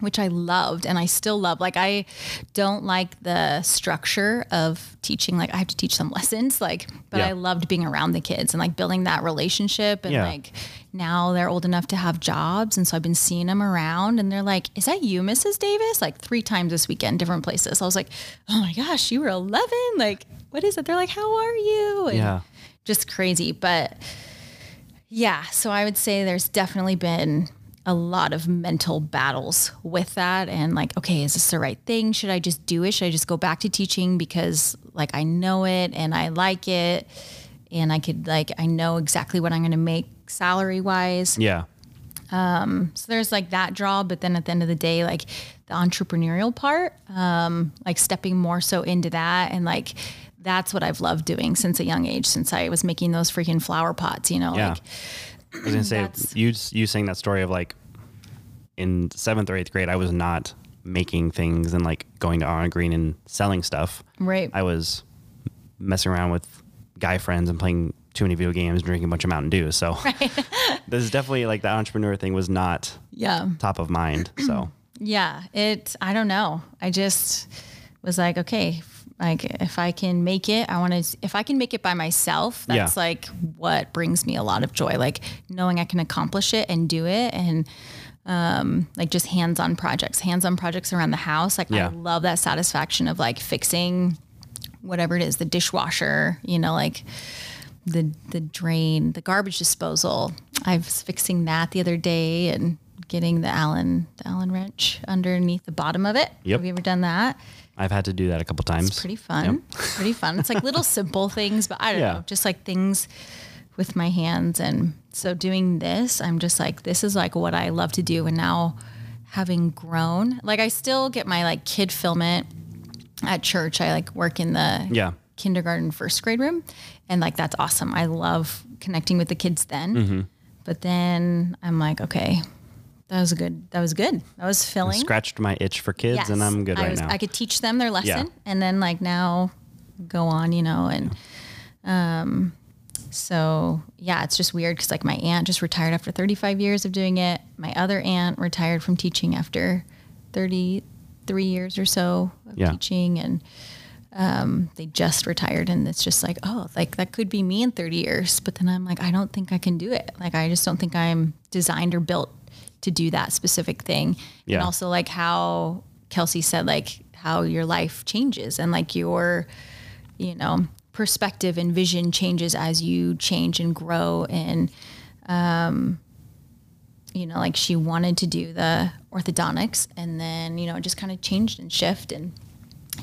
Speaker 2: which I loved and I still love. Like I don't like the structure of teaching. Like I have to teach them lessons, like, but
Speaker 1: Yeah.
Speaker 2: I loved being around the kids and like building that relationship. And
Speaker 1: Yeah.
Speaker 2: like now they're old enough to have jobs. And so I've been seeing them around and they're like, is that you, Mrs. Davis? Like three times this weekend, different places. I was like, oh my gosh, you were 11. Like, what is it? They're like, how are you? And
Speaker 1: Yeah.
Speaker 2: just crazy. But yeah, so I would say there's definitely been a lot of mental battles with that and like okay is this the right thing should i just do it should i just go back to teaching because like i know it and i like it and i could like i know exactly what i'm going to make salary wise
Speaker 1: Yeah.
Speaker 2: so there's like that draw but then at the end of the day like the entrepreneurial part um like stepping more so into that and like that's what i've loved doing since a young age since i was making those freaking flower pots you know
Speaker 1: Yeah.
Speaker 2: like
Speaker 1: I was gonna say you you saying that story of like in seventh or eighth grade, I was not making things and like going to on green and selling stuff.
Speaker 2: right
Speaker 1: I was messing around with guy friends and playing too many video games, and drinking a bunch of Mountain Dew. So this is definitely like the entrepreneur thing was not
Speaker 2: yeah
Speaker 1: top of mind. So
Speaker 2: Yeah, it. I don't know. I just was like, okay, like if I can make it, I want to. If I can make it by myself, that's
Speaker 1: Yeah.
Speaker 2: like what brings me a lot of joy. Like knowing I can accomplish it and do it, and um, like just hands-on projects, hands-on projects around the house. Like
Speaker 1: Yeah.
Speaker 2: I love that satisfaction of like fixing whatever it is, the dishwasher. You know, like the the drain, the garbage disposal. I was fixing that the other day and getting the Allen the Allen wrench underneath the bottom of it.
Speaker 1: Yep.
Speaker 2: Have you ever done that?
Speaker 1: I've had to do that a couple times.
Speaker 2: It's pretty fun. pretty fun. It's like little simple things, but I don't
Speaker 1: Yeah.
Speaker 2: know, just like things with my hands. And so doing this, I'm just like, this is like what I love to do. And now having grown, like I still get my like kid filament at church. I like work in the
Speaker 1: Yeah.
Speaker 2: kindergarten first grade room and like that's awesome i love connecting with the kids then
Speaker 1: Mm-hmm.
Speaker 2: but then i'm like okay that was good that was good that was filling
Speaker 1: Scratched my itch for kids and I'm good
Speaker 2: I
Speaker 1: right
Speaker 2: was-
Speaker 1: now.
Speaker 2: i could teach them their lesson
Speaker 1: Yeah.
Speaker 2: and then like now go on you know and um so yeah it's just weird because like my aunt just retired after 35 years of doing it my other aunt retired from teaching after 33 years or so of
Speaker 1: Yeah.
Speaker 2: teaching and um, they just retired and it's just like oh like that could be me in 30 years but then i'm like i don't think i can do it like i just don't think i'm designed or built to do that specific thing.
Speaker 1: Yeah.
Speaker 2: and also like how kelsey said like how your life changes and like your you know perspective and vision changes as you change and grow. And um you know like she wanted to do the orthodontics and then you know it just kind of changed and shift and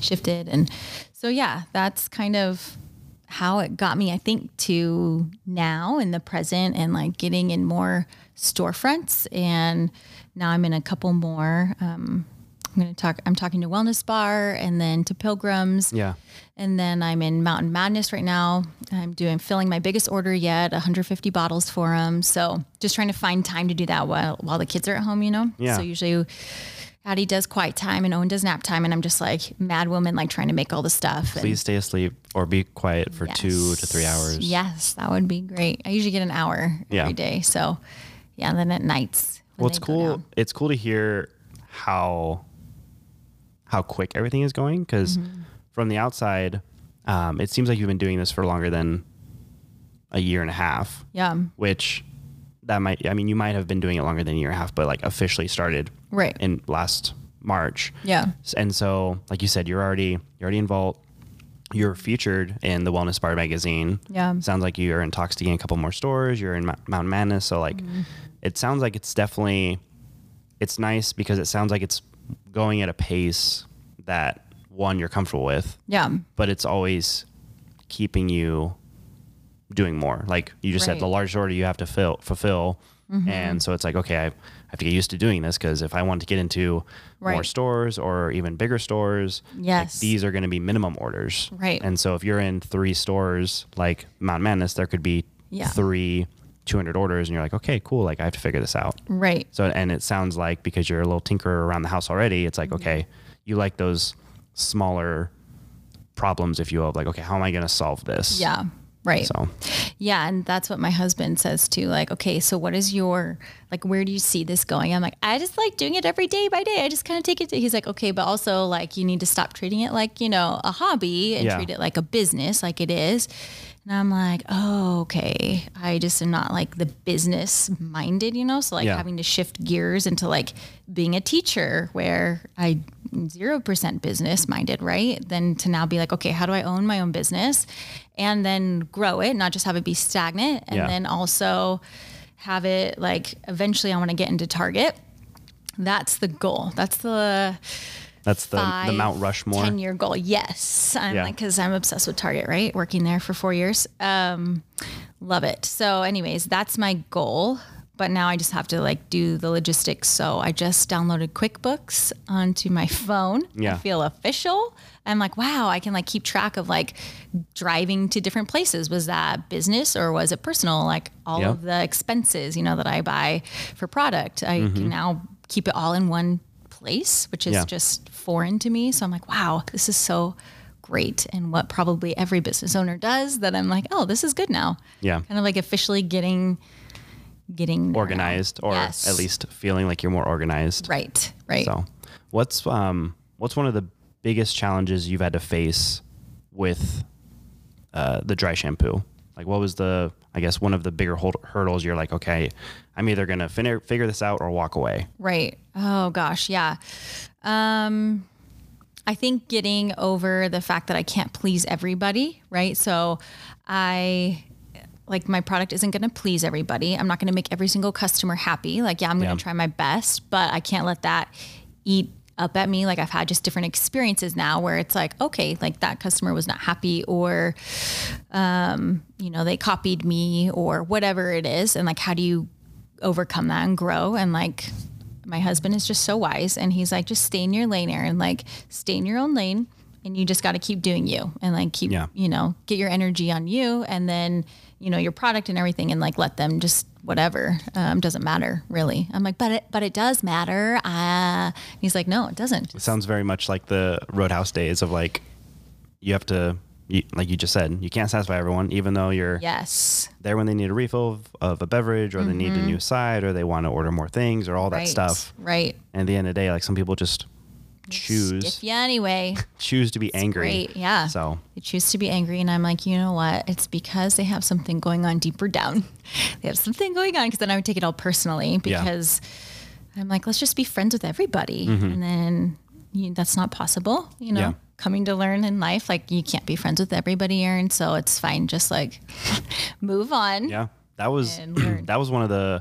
Speaker 2: shifted. And so yeah that's kind of how it got me i think to now in the present and like getting in more storefronts and now i'm in a couple more um, i'm going to talk i'm talking to wellness bar and then to pilgrims
Speaker 1: yeah.
Speaker 2: and then I'm in Mountain Madness right now. I'm doing filling my biggest order yet, 150 bottles for them. So just trying to find time to do that while while the kids are at home, you know.
Speaker 1: Yeah.
Speaker 2: So usually, Addie does quiet time and Owen does nap time, and I'm just like mad woman, like trying to make all the stuff. and-
Speaker 1: Please stay asleep or be quiet for two to three hours.
Speaker 2: Yes, that would be great. I usually get an hour
Speaker 1: Yeah.
Speaker 2: every day. So yeah, and then at nights.
Speaker 1: Well, it's cool. It's cool to hear how how quick everything is going because
Speaker 2: Mm-hmm.
Speaker 1: from the outside, um, it seems like you've been doing this for longer than a year and a half.
Speaker 2: Yeah.
Speaker 1: Which that might. I mean, you might have been doing it longer than a year and a half, but like officially started
Speaker 2: Right.
Speaker 1: in last March.
Speaker 2: Yeah.
Speaker 1: And so, like you said, you're already you're already in Vault. You're featured in the Wellness Bar magazine.
Speaker 2: Yeah.
Speaker 1: Sounds like you're in talks to a couple more stores. You're in Mou- Mountain Madness. So like, mm-hmm. it sounds like it's definitely, it's nice because it sounds like it's going at a pace that one you're comfortable with,
Speaker 2: Yeah.
Speaker 1: but it's always keeping you doing more. Like you just said, the large order you have to fill, fulfill. And so it's like, okay, I have to get used to doing this because if I want to get into more stores or even bigger stores, like,
Speaker 2: Yes.
Speaker 1: these are going to be minimum orders.
Speaker 2: Right.
Speaker 1: And so if you're in three stores like Mount Madness, there could be
Speaker 2: Yeah.
Speaker 1: three 200 orders and you're like, okay, cool. Like I have to figure this out.
Speaker 2: Right.
Speaker 1: So, and it sounds like because you're a little tinkerer around the house already, it's like,
Speaker 2: Mm-hmm.
Speaker 1: okay, you like those smaller problems, if you will, like, okay, how am I going to solve this?
Speaker 2: Yeah. Right.
Speaker 1: So
Speaker 2: Yeah, and that's what my husband says too. Like, okay, so what is your like? Where do you see this going? I'm like, I just like doing it every day by day. I just kind of take it. To, he's like, okay, but also like you need to stop treating it like you know a hobby and
Speaker 1: Yeah.
Speaker 2: treat it like a business, like it is. And I'm like, oh, okay. I just am not like the business minded, you know. So like
Speaker 1: Yeah.
Speaker 2: having to shift gears into like being a teacher, where I zero percent business minded, right? Then to now be like, okay, how do I own my own business, and then grow it, not just have it be stagnant, and
Speaker 1: Yeah.
Speaker 2: then also have it like eventually I want to get into Target. That's the goal. That's the
Speaker 1: that's the the Mount Rushmore.
Speaker 2: 10 year goal. Yes. I'm
Speaker 1: Yeah.
Speaker 2: like, cause I'm obsessed with Target, right? Working there for four years. Um, love it. So anyways, that's my goal. But now I just have to like do the logistics. So I just downloaded QuickBooks onto my phone.
Speaker 1: Yeah.
Speaker 2: I feel official. I'm like, wow, I can like keep track of like driving to different places. Was that business or was it personal? Like all
Speaker 1: Yeah.
Speaker 2: of the expenses, you know, that I buy for product. I
Speaker 1: Mm-hmm.
Speaker 2: can now keep it all in one place, which is
Speaker 1: Yeah.
Speaker 2: just foreign to me. So I'm like, wow, this is so great. And what probably every business owner does that I'm like, oh, this is good now.
Speaker 1: Yeah.
Speaker 2: Kind of like officially getting getting.
Speaker 1: Organized, or
Speaker 2: Yes.
Speaker 1: at least feeling like you're more organized.
Speaker 2: Right. Right.
Speaker 1: So, what's um what's one of the biggest challenges you've had to face with uh, the dry shampoo? Like, what was the I guess one of the bigger hold- hurdles? You're like, okay, I'm either gonna fin- figure this out or walk away.
Speaker 2: Right. Oh gosh, yeah. Um I think getting over the fact that I can't please everybody, right? So I like my product isn't going to please everybody. I'm not going to make every single customer happy. Like yeah, I'm going to
Speaker 1: Yeah.
Speaker 2: try my best, but I can't let that eat up at me. Like I've had just different experiences now where it's like, okay, like that customer was not happy or um, you know, they copied me or whatever it is. And like, how do you overcome that and grow? And like, my husband is just so wise and he's like, just stay in your lane, Erin, like, stay in your own lane. And you just got to keep doing you and like keep,
Speaker 1: Yeah.
Speaker 2: you know, get your energy on you and then, you know, your product and everything and like let them just whatever. Um, doesn't matter really. I'm like, but it, but it does matter. Uh, he's like, no, it doesn't.
Speaker 1: It sounds very much like the Roadhouse days of like you have to. You, like you just said, you can't satisfy everyone, even though you're
Speaker 2: Yes.
Speaker 1: there when they need a refill of, of a beverage or they need a new side or they want to order more things or all that
Speaker 2: right.
Speaker 1: stuff.
Speaker 2: Right.
Speaker 1: And at the end of the day, like some people just choose
Speaker 2: you anyway.
Speaker 1: choose to be angry.
Speaker 2: Great. Yeah.
Speaker 1: So
Speaker 2: They choose to be angry. And I'm like, you know what? It's because they have something going on deeper down. they have something going on because then I would take it all personally
Speaker 1: Yeah.
Speaker 2: because I'm like, let's just be friends with everybody. And then you, that's not possible, you know?
Speaker 1: Mm-hmm. Yeah.
Speaker 2: Coming to learn in life, like you can't be friends with everybody, Erin. So it's fine. Just like move on.
Speaker 1: yeah, that was that was one of the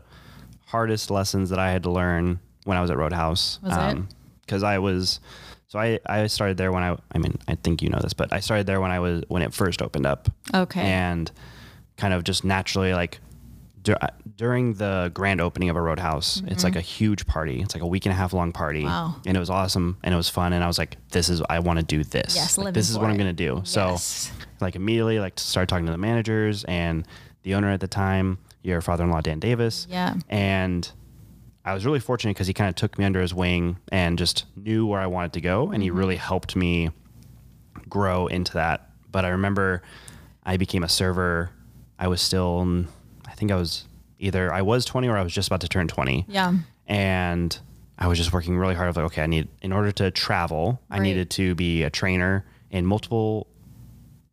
Speaker 1: hardest lessons that I had to learn when I was at Roadhouse.
Speaker 2: Was it?
Speaker 1: Because I was, so I I started there when I I mean I think you know this, but I started there when I was when it first opened up.
Speaker 2: Okay.
Speaker 1: And kind of just naturally like. dur- During the grand opening of a roadhouse, it's like a huge party. It's like a week and a half long party,
Speaker 2: Mm-hmm. Wow.
Speaker 1: and it was awesome and it was fun. And I was like, "This is I want to do this.
Speaker 2: Yes,
Speaker 1: Like, this is what I'm gonna do." So
Speaker 2: Yes.
Speaker 1: like immediately like started talking to the managers and the owner at the time your father-in-law dan davis
Speaker 2: Yeah.
Speaker 1: and i was really fortunate because he kind of took me under his wing and just knew where i wanted to go and he
Speaker 2: Mm-hmm.
Speaker 1: really helped me grow into that but i remember i became a server i was still mm, i think i was either i was 20 or i was just about to turn 20
Speaker 2: Yeah.
Speaker 1: and I was just working really hard. I was like, okay, I need in order to travel, I needed to be a trainer in multiple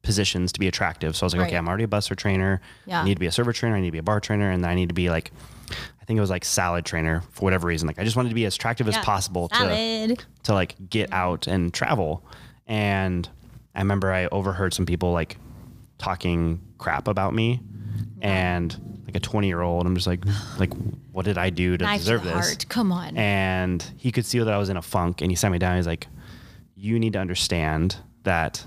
Speaker 1: positions to be attractive. So I was like,
Speaker 2: Right.
Speaker 1: okay, I'm already a busser trainer.
Speaker 2: Yeah.
Speaker 1: I need to be a server trainer. I need to be a bar trainer, and then I need to be like, I think it was like salad trainer for whatever reason. Like I just wanted to be as attractive as possible to
Speaker 2: Salad.
Speaker 1: to like get out and travel. And I remember I overheard some people like talking crap about me, and like a 20 year old, I'm just like, like what did I do to
Speaker 2: Knife
Speaker 1: deserve this?
Speaker 2: heart. Come on.
Speaker 1: and he could see that I was in a funk and he sat me down. He's like, You need to understand that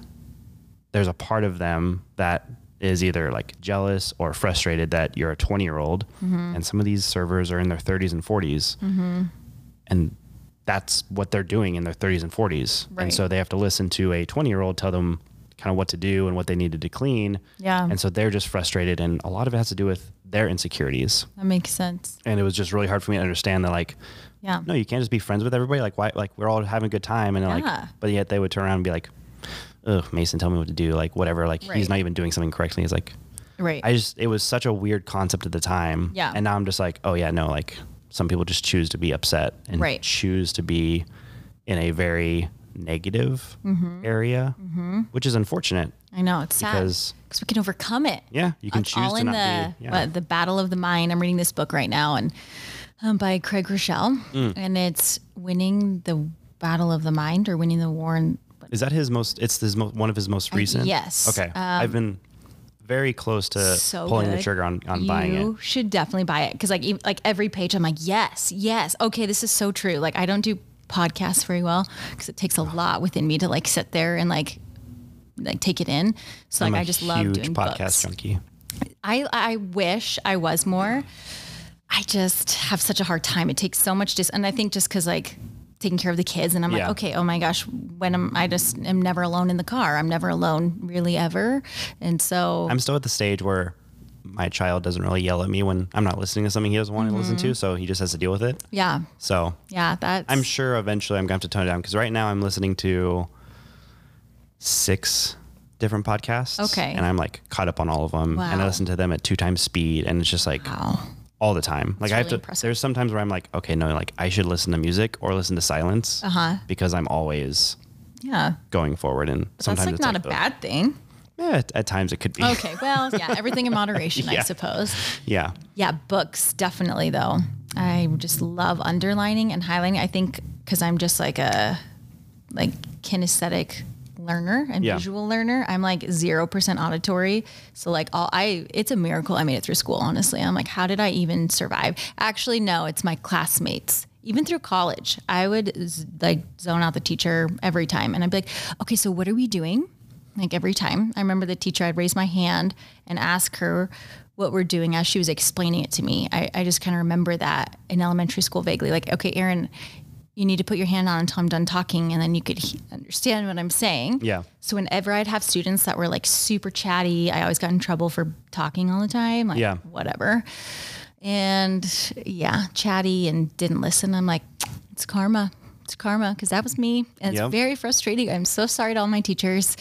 Speaker 1: there's a part of them that is either like jealous or frustrated that you're a 20 year old
Speaker 2: Mm-hmm.
Speaker 1: and some of these servers are in their 30s and 40s. And that's what they're doing in their 30s and 40s.
Speaker 2: Right.
Speaker 1: And so they have to listen to a 20 year old tell them kind of what to do and what they needed to clean.
Speaker 2: Yeah.
Speaker 1: And so they're just frustrated. And a lot of it has to do with their insecurities.
Speaker 2: that makes sense.
Speaker 1: And it was just really hard for me to understand that, like,
Speaker 2: Yeah.
Speaker 1: no, you can't just be friends with everybody. Like, why? Like, we're all having a good time, and
Speaker 2: Yeah.
Speaker 1: like, but yet they would turn around and be like, "Ugh, Mason, tell me what to do." Like, whatever. Like,
Speaker 2: Right.
Speaker 1: he's not even doing something correctly. He's like,
Speaker 2: Right.
Speaker 1: I just it was such a weird concept at the time.
Speaker 2: Yeah.
Speaker 1: And now I'm just like, oh yeah, no, like some people just choose to be upset and
Speaker 2: Right.
Speaker 1: choose to be in a very negative
Speaker 2: Mm-hmm.
Speaker 1: area, which is unfortunate.
Speaker 2: I know it's sad
Speaker 1: Because-
Speaker 2: because we can overcome it.
Speaker 1: Yeah, you can
Speaker 2: It's
Speaker 1: choose
Speaker 2: all
Speaker 1: to
Speaker 2: in
Speaker 1: not
Speaker 2: the
Speaker 1: be. Yeah.
Speaker 2: what, the battle of the mind. I'm reading this book right now, and um, by Craig Groeschel,
Speaker 1: Mm.
Speaker 2: and it's winning the battle of the mind or winning the war. And
Speaker 1: Is that his most? It's his mo- one of his most uh, recent.
Speaker 2: yes.
Speaker 1: Okay, I've um, been very close to
Speaker 2: so
Speaker 1: pulling the trigger on, on
Speaker 2: you
Speaker 1: buying it.
Speaker 2: You should definitely buy it because like ev- like every page, I'm like, yes, yes, okay, this is so true. Like I don't do podcasts very well because it takes a lot within me to like sit there and like like take it in. So
Speaker 1: I'm
Speaker 2: like I just love doing
Speaker 1: podcast
Speaker 2: books.
Speaker 1: junkie.
Speaker 2: I I wish I was more. I just have such a hard time. It takes so much dis and I think just cuz like taking care of the kids and I'm
Speaker 1: Yeah.
Speaker 2: like, okay, oh my gosh, when am I just am never alone in the car. I'm never alone really ever. And so
Speaker 1: I'm still at the stage where my child doesn't really yell at me when I'm not listening to something he doesn't want to listen
Speaker 2: Mm-hmm.
Speaker 1: to, so he just has to deal with it.
Speaker 2: yeah.
Speaker 1: So
Speaker 2: Yeah, that's
Speaker 1: I'm sure eventually I'm going to have to tone it down because right now I'm listening to six different podcasts.
Speaker 2: Okay.
Speaker 1: And I'm like caught up on all of them. And I listen to them at two times speed. And it's just like
Speaker 2: wow.
Speaker 1: All the time. Like I have to,
Speaker 2: impressive.
Speaker 1: there's sometimes where I'm like, okay, no, like I should listen to music or listen to silence
Speaker 2: Uh-huh.
Speaker 1: because I'm always
Speaker 2: Yeah.
Speaker 1: going forward. And
Speaker 2: That's
Speaker 1: sometimes
Speaker 2: like
Speaker 1: it's
Speaker 2: not
Speaker 1: like
Speaker 2: a
Speaker 1: the-
Speaker 2: bad thing.
Speaker 1: Yeah, at, at times it could be.
Speaker 2: Okay. Well, yeah, everything in moderation, I suppose.
Speaker 1: Yeah.
Speaker 2: Yeah, books definitely though. I just love underlining and highlighting. I think because I'm just like a like kinesthetic learner and
Speaker 1: Yeah.
Speaker 2: visual learner. I'm like zero percent auditory. So like all I it's a miracle I made it through school, honestly. I'm like, how did I even survive? Actually, no, it's my classmates. Even through college, I would z- like zone out the teacher every time. And I'd be like, okay, so what are we doing? Like every time. I remember the teacher, I'd raise my hand and ask her what we're doing as she was explaining it to me. I, I just kind of remember that in elementary school vaguely. Like, okay, Erin, you need to put your hand on until I'm done talking, and then you could he- understand what I'm saying.
Speaker 1: Yeah.
Speaker 2: So whenever I'd have students that were like super chatty, I always got in trouble for talking all the time. Like,
Speaker 1: Yeah.
Speaker 2: whatever. And yeah, chatty and didn't listen. I'm like, it's karma. It's karma because that was me, and
Speaker 1: Yep.
Speaker 2: it's very frustrating. I'm so sorry to all my teachers.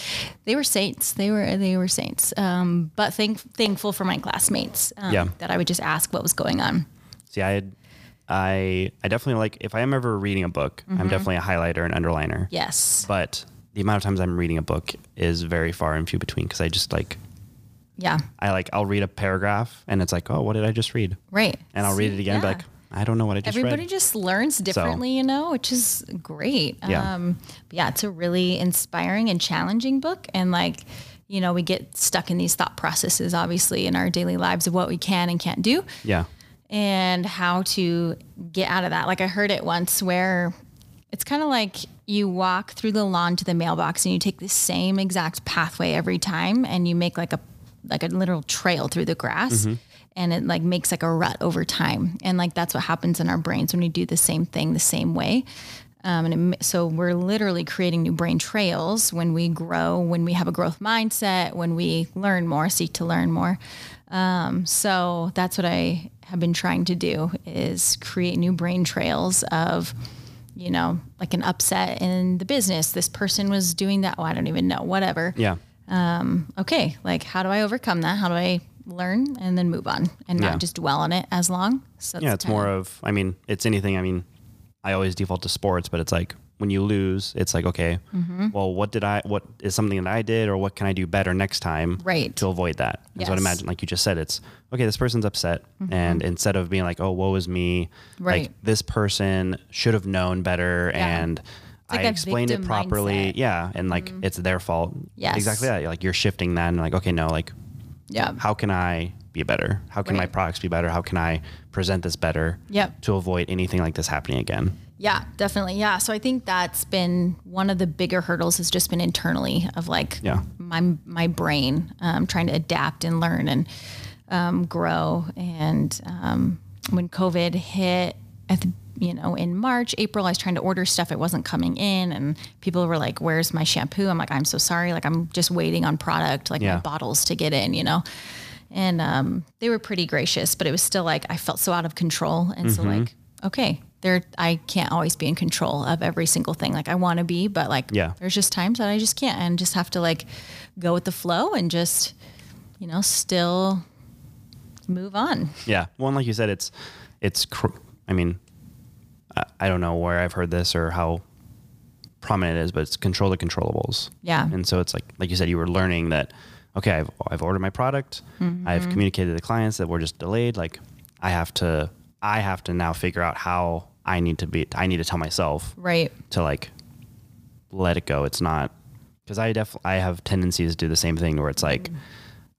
Speaker 2: They were saints. They were they were saints. Um, but thank, thankful for my classmates. Um,
Speaker 1: Yeah.
Speaker 2: That I would just ask what was going on.
Speaker 1: See, I, had- I, I definitely like if I am ever reading a book,
Speaker 2: Mm-hmm.
Speaker 1: I'm definitely a highlighter and underliner.
Speaker 2: Yes.
Speaker 1: But the amount of times I'm reading a book is very far and few between because I just like
Speaker 2: Yeah.
Speaker 1: I like I'll read a paragraph and it's like, oh, what did I just read?
Speaker 2: Right.
Speaker 1: And I'll read it again and
Speaker 2: yeah.
Speaker 1: be like, I don't know what I just read.
Speaker 2: Everybody
Speaker 1: read.
Speaker 2: just learns differently, you know, which is great.
Speaker 1: Yeah.
Speaker 2: Um, yeah, it's a really inspiring and challenging book. And like, you know, we get stuck in these thought processes, obviously, in our daily lives of what we can and can't do
Speaker 1: yeah.
Speaker 2: And how to get out of that. Like I heard it once where it's kind of like you walk through the lawn to the mailbox and you take the same exact pathway every time and you make like a like a literal trail through the grass mm-hmm. and it like makes like a rut over time. And like that's what happens in our brains when we do the same thing the same way. Um, and it, so we're literally creating new brain trails when we grow, when we have a growth mindset, when we learn more, seek to learn more. Um, so that's what I have been trying to do is create new brain trails of, you know, like an upset in the business. This person was doing that. Oh, I don't even know, whatever.
Speaker 1: Yeah.
Speaker 2: Okay. Like, how do I overcome that? How do I learn and then move on and
Speaker 1: Yeah.
Speaker 2: not just dwell on it as long? So
Speaker 1: Yeah. It's more of, I mean, it's anything. I mean, I always default to sports, but it's like when you lose, it's like, okay,
Speaker 2: Mm-hmm.
Speaker 1: well, what did I, what is something that I did or what can I do better next time
Speaker 2: Right.
Speaker 1: to avoid that? And so I'd imagine, like you just said, it's, okay, this person's upset. And instead of being like, oh, woe is me,
Speaker 2: Mm-hmm. Right.
Speaker 1: like this person should have known better
Speaker 2: Yeah.
Speaker 1: and
Speaker 2: like
Speaker 1: I explained it properly.
Speaker 2: mindset. Mm-hmm.
Speaker 1: Yeah. And like, it's their fault.
Speaker 2: Yes.
Speaker 1: Exactly that. Like you're shifting that and like, okay, no, like
Speaker 2: yeah.
Speaker 1: how can I be better? How can my products be better? How can I present this better
Speaker 2: Yep.
Speaker 1: to avoid anything like this happening again?
Speaker 2: Yeah, definitely. Yeah. So I think that's been one of the bigger hurdles has just been internally of like
Speaker 1: Yeah.
Speaker 2: my my brain um, trying to adapt and learn and um, grow. And um, when COVID hit at the you know in March, April, I was trying to order stuff. It wasn't coming in, and people were like, "Where's my shampoo?" I'm like, "I'm so sorry. Like I'm just waiting on product, like
Speaker 1: Yeah.
Speaker 2: my bottles to get in." You know. And um, they were pretty gracious, but it was still like I felt so out of control, and so
Speaker 1: Mm-hmm.
Speaker 2: like okay, there I can't always be in control of every single thing. Like I want to be, but like
Speaker 1: Yeah.
Speaker 2: there's just times that I just can't and just have to like go with the flow and just you know, still move on.
Speaker 1: Yeah. Well, and like you said, it's it's. Cr- I mean, I, I don't know where I've heard this or how prominent it is, but it's control the controllables.
Speaker 2: Yeah.
Speaker 1: And so it's like like you said, you were learning that. Okay, I've I've ordered my product. Mm-hmm. I've communicated to the clients that we're just delayed. Like, I have to I have to now figure out how I need to be. I need to tell myself
Speaker 2: Right.
Speaker 1: to like let it go. It's not because I def I have tendencies to do the same thing where it's like mm-hmm.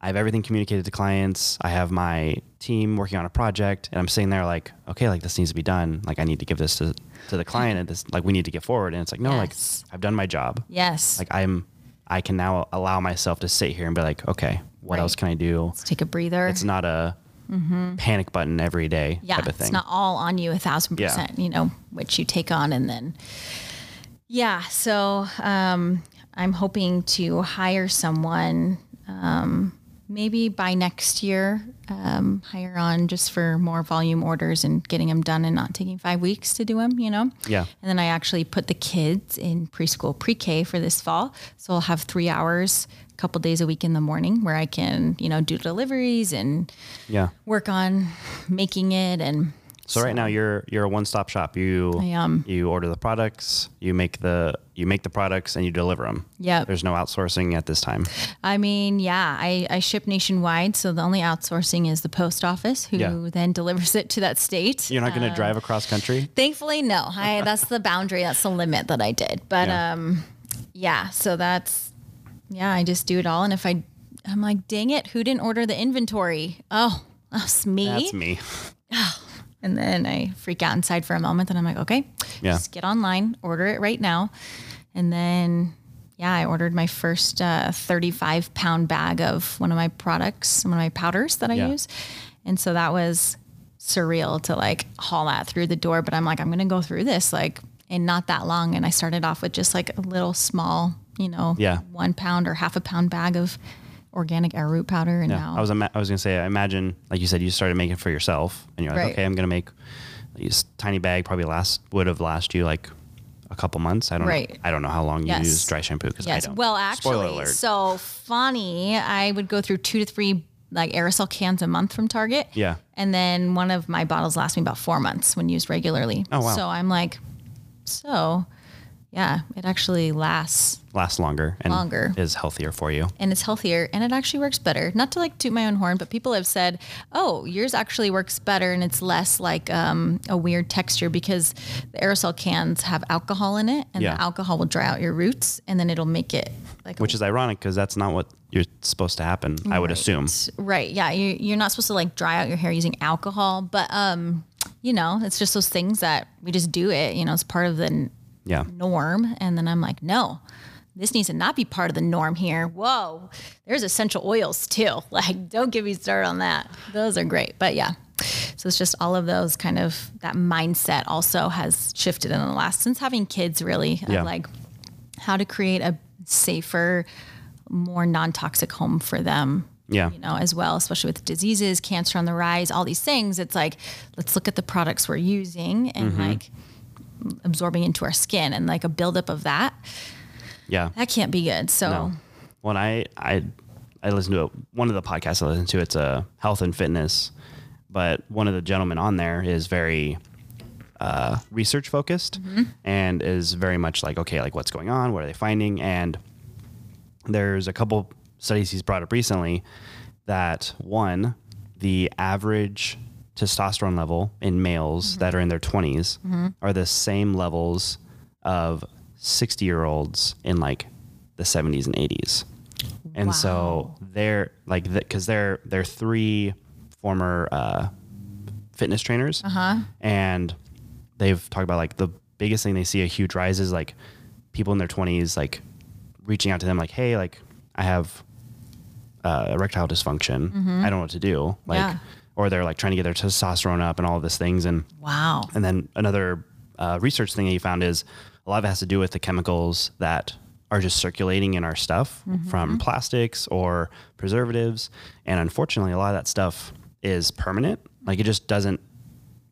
Speaker 1: I have everything communicated to clients. I have my team working on a project, and I'm sitting there like, okay, like this needs to be done. Like I need to give this to to the client, and this like we need to get forward. And it's like no,
Speaker 2: Yes.
Speaker 1: like I've done my job.
Speaker 2: Yes.
Speaker 1: Like I'm I can now allow myself to sit here and be like, okay, what
Speaker 2: Right.
Speaker 1: else can I do?
Speaker 2: Let's take a breather.
Speaker 1: It's not a panic button every day
Speaker 2: yeah,
Speaker 1: type of thing.
Speaker 2: it's not all on you a thousand percent, you know, which you take on and then yeah. So um, I'm hoping to hire someone um, maybe by next year, um, hire on just for more volume orders and getting them done and not taking five weeks to do them, you know?
Speaker 1: Yeah.
Speaker 2: And then I actually put the kids in preschool pre K for this fall. So I'll have three hours, a couple days a week in the morning where I can, you know, do deliveries and
Speaker 1: yeah.
Speaker 2: work on making it and
Speaker 1: So, right now you're you're a one stop shop. You
Speaker 2: I am.
Speaker 1: you order the products, you make the you make the products, and you deliver them.
Speaker 2: Yep.
Speaker 1: There's no outsourcing at this time.
Speaker 2: I mean, yeah, I, I ship nationwide, so the only outsourcing is the post office, who
Speaker 1: Yeah.
Speaker 2: then delivers it to that state.
Speaker 1: You're not going to
Speaker 2: Uh,
Speaker 1: drive across country.
Speaker 2: Thankfully, no. I that's the boundary, that's the limit that I did. But
Speaker 1: Yeah.
Speaker 2: um, yeah, so that's yeah, I just do it all, and if I, I'm like, dang it, who didn't order the inventory? Oh, that's me.
Speaker 1: That's me.
Speaker 2: And then I freak out inside for a moment. And I'm like, okay,
Speaker 1: Yeah.
Speaker 2: just get online, order it right now. And then, yeah, I ordered my first uh, 35 pound bag of one of my products, one of my powders that I
Speaker 1: Yeah.
Speaker 2: use. And so that was surreal to like haul that through the door. But I'm like, I'm going to go through this like in not that long. And I started off with just like a little small, you know,
Speaker 1: Yeah.
Speaker 2: one pound or half a pound bag of organic arrowroot powder. And
Speaker 1: Yeah.
Speaker 2: now
Speaker 1: I was ima- I was going to say I imagine like you said you started making it for yourself and you're like
Speaker 2: Right.
Speaker 1: okay I'm going to make this tiny bag probably last would have last you like a couple months. I don't
Speaker 2: Right.
Speaker 1: I don't know how long you
Speaker 2: Yes.
Speaker 1: use dry shampoo cuz I don't.
Speaker 2: Well, actually,
Speaker 1: alert.
Speaker 2: so funny. I would go through two to three like aerosol cans a month from Target.
Speaker 1: Yeah.
Speaker 2: And then one of my bottles lasts me about four months when used regularly.
Speaker 1: Oh, wow.
Speaker 2: So I'm like, so yeah, it actually lasts
Speaker 1: lasts longer and
Speaker 2: Longer.
Speaker 1: is healthier for you.
Speaker 2: and it's healthier and it actually works better. Not to like toot my own horn, but people have said, "Oh, yours actually works better and it's less like um, a weird texture because the aerosol cans have alcohol in it, and
Speaker 1: Yeah.
Speaker 2: the alcohol will dry out your roots, and then it'll make it like a
Speaker 1: Which is ironic because that's not what you're supposed to happen. I would assume.
Speaker 2: Right. Yeah. You, you're not supposed to like dry out your hair using alcohol, but um, you know, it's just those things that we just do it. You know, it's part of the
Speaker 1: Yeah.
Speaker 2: norm. And then I'm like, no, this needs to not be part of the norm here. Whoa, there's essential oils too. Like, don't get me started on that. Those are great. But yeah. So it's just all of those kind of that mindset also has shifted in the last since having kids really of
Speaker 1: Yeah.
Speaker 2: like how to create a safer, more non-toxic home for them
Speaker 1: Yeah.
Speaker 2: you know, as well, especially with diseases, cancer on the rise, all these things. It's like, let's look at the products we're using and
Speaker 1: Mm-hmm.
Speaker 2: like absorbing into our skin and like a buildup of that.
Speaker 1: Yeah.
Speaker 2: That can't be good. So,
Speaker 1: No. When I I I listen to it, one of the podcasts I listen to, it's a health and fitness, but one of the gentlemen on there is very uh, research focused and is very much like, okay, like what's going on? What are they finding? And there's a couple studies he's brought up recently that one, the average testosterone level in males that are in their 20s are the same levels of 60 year olds in like the 70s and 80s. And so they're like, because they're, they're three former uh, fitness trainers. And they've talked about like the biggest thing they see a huge rise is like people in their 20s, like reaching out to them, like, hey, like I have uh, erectile dysfunction. I don't know what to do. Like,
Speaker 2: Yeah.
Speaker 1: Or they're like trying to get their testosterone up and all of these things. And,
Speaker 2: wow.
Speaker 1: and then another uh, research thing that he found is a lot of it has to do with the chemicals that are just circulating in our stuff from plastics or preservatives. And unfortunately, a lot of that stuff is permanent. Like it just doesn't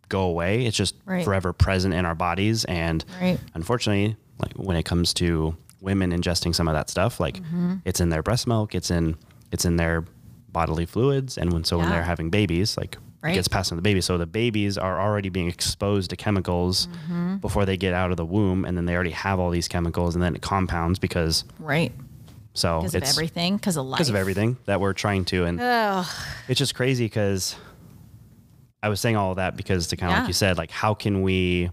Speaker 1: go away. It's just
Speaker 2: Right.
Speaker 1: forever present in our bodies. And
Speaker 2: Right.
Speaker 1: unfortunately, like when it comes to women ingesting some of that stuff, like it's in their breast milk, it's in it's in their bodily fluids, and when so when they're having babies, like
Speaker 2: Right.
Speaker 1: it gets passed on the baby. So the babies are already being exposed to chemicals
Speaker 2: Mm-hmm.
Speaker 1: before they get out of the womb, and then they already have all these chemicals, and then it compounds because
Speaker 2: Right.
Speaker 1: so
Speaker 2: Because of
Speaker 1: it's
Speaker 2: everything. Because of life.
Speaker 1: because of everything that we're trying to, and
Speaker 2: Ugh.
Speaker 1: it's just crazy because I was saying all of that because to kind of
Speaker 2: Yeah.
Speaker 1: like you said, like how can we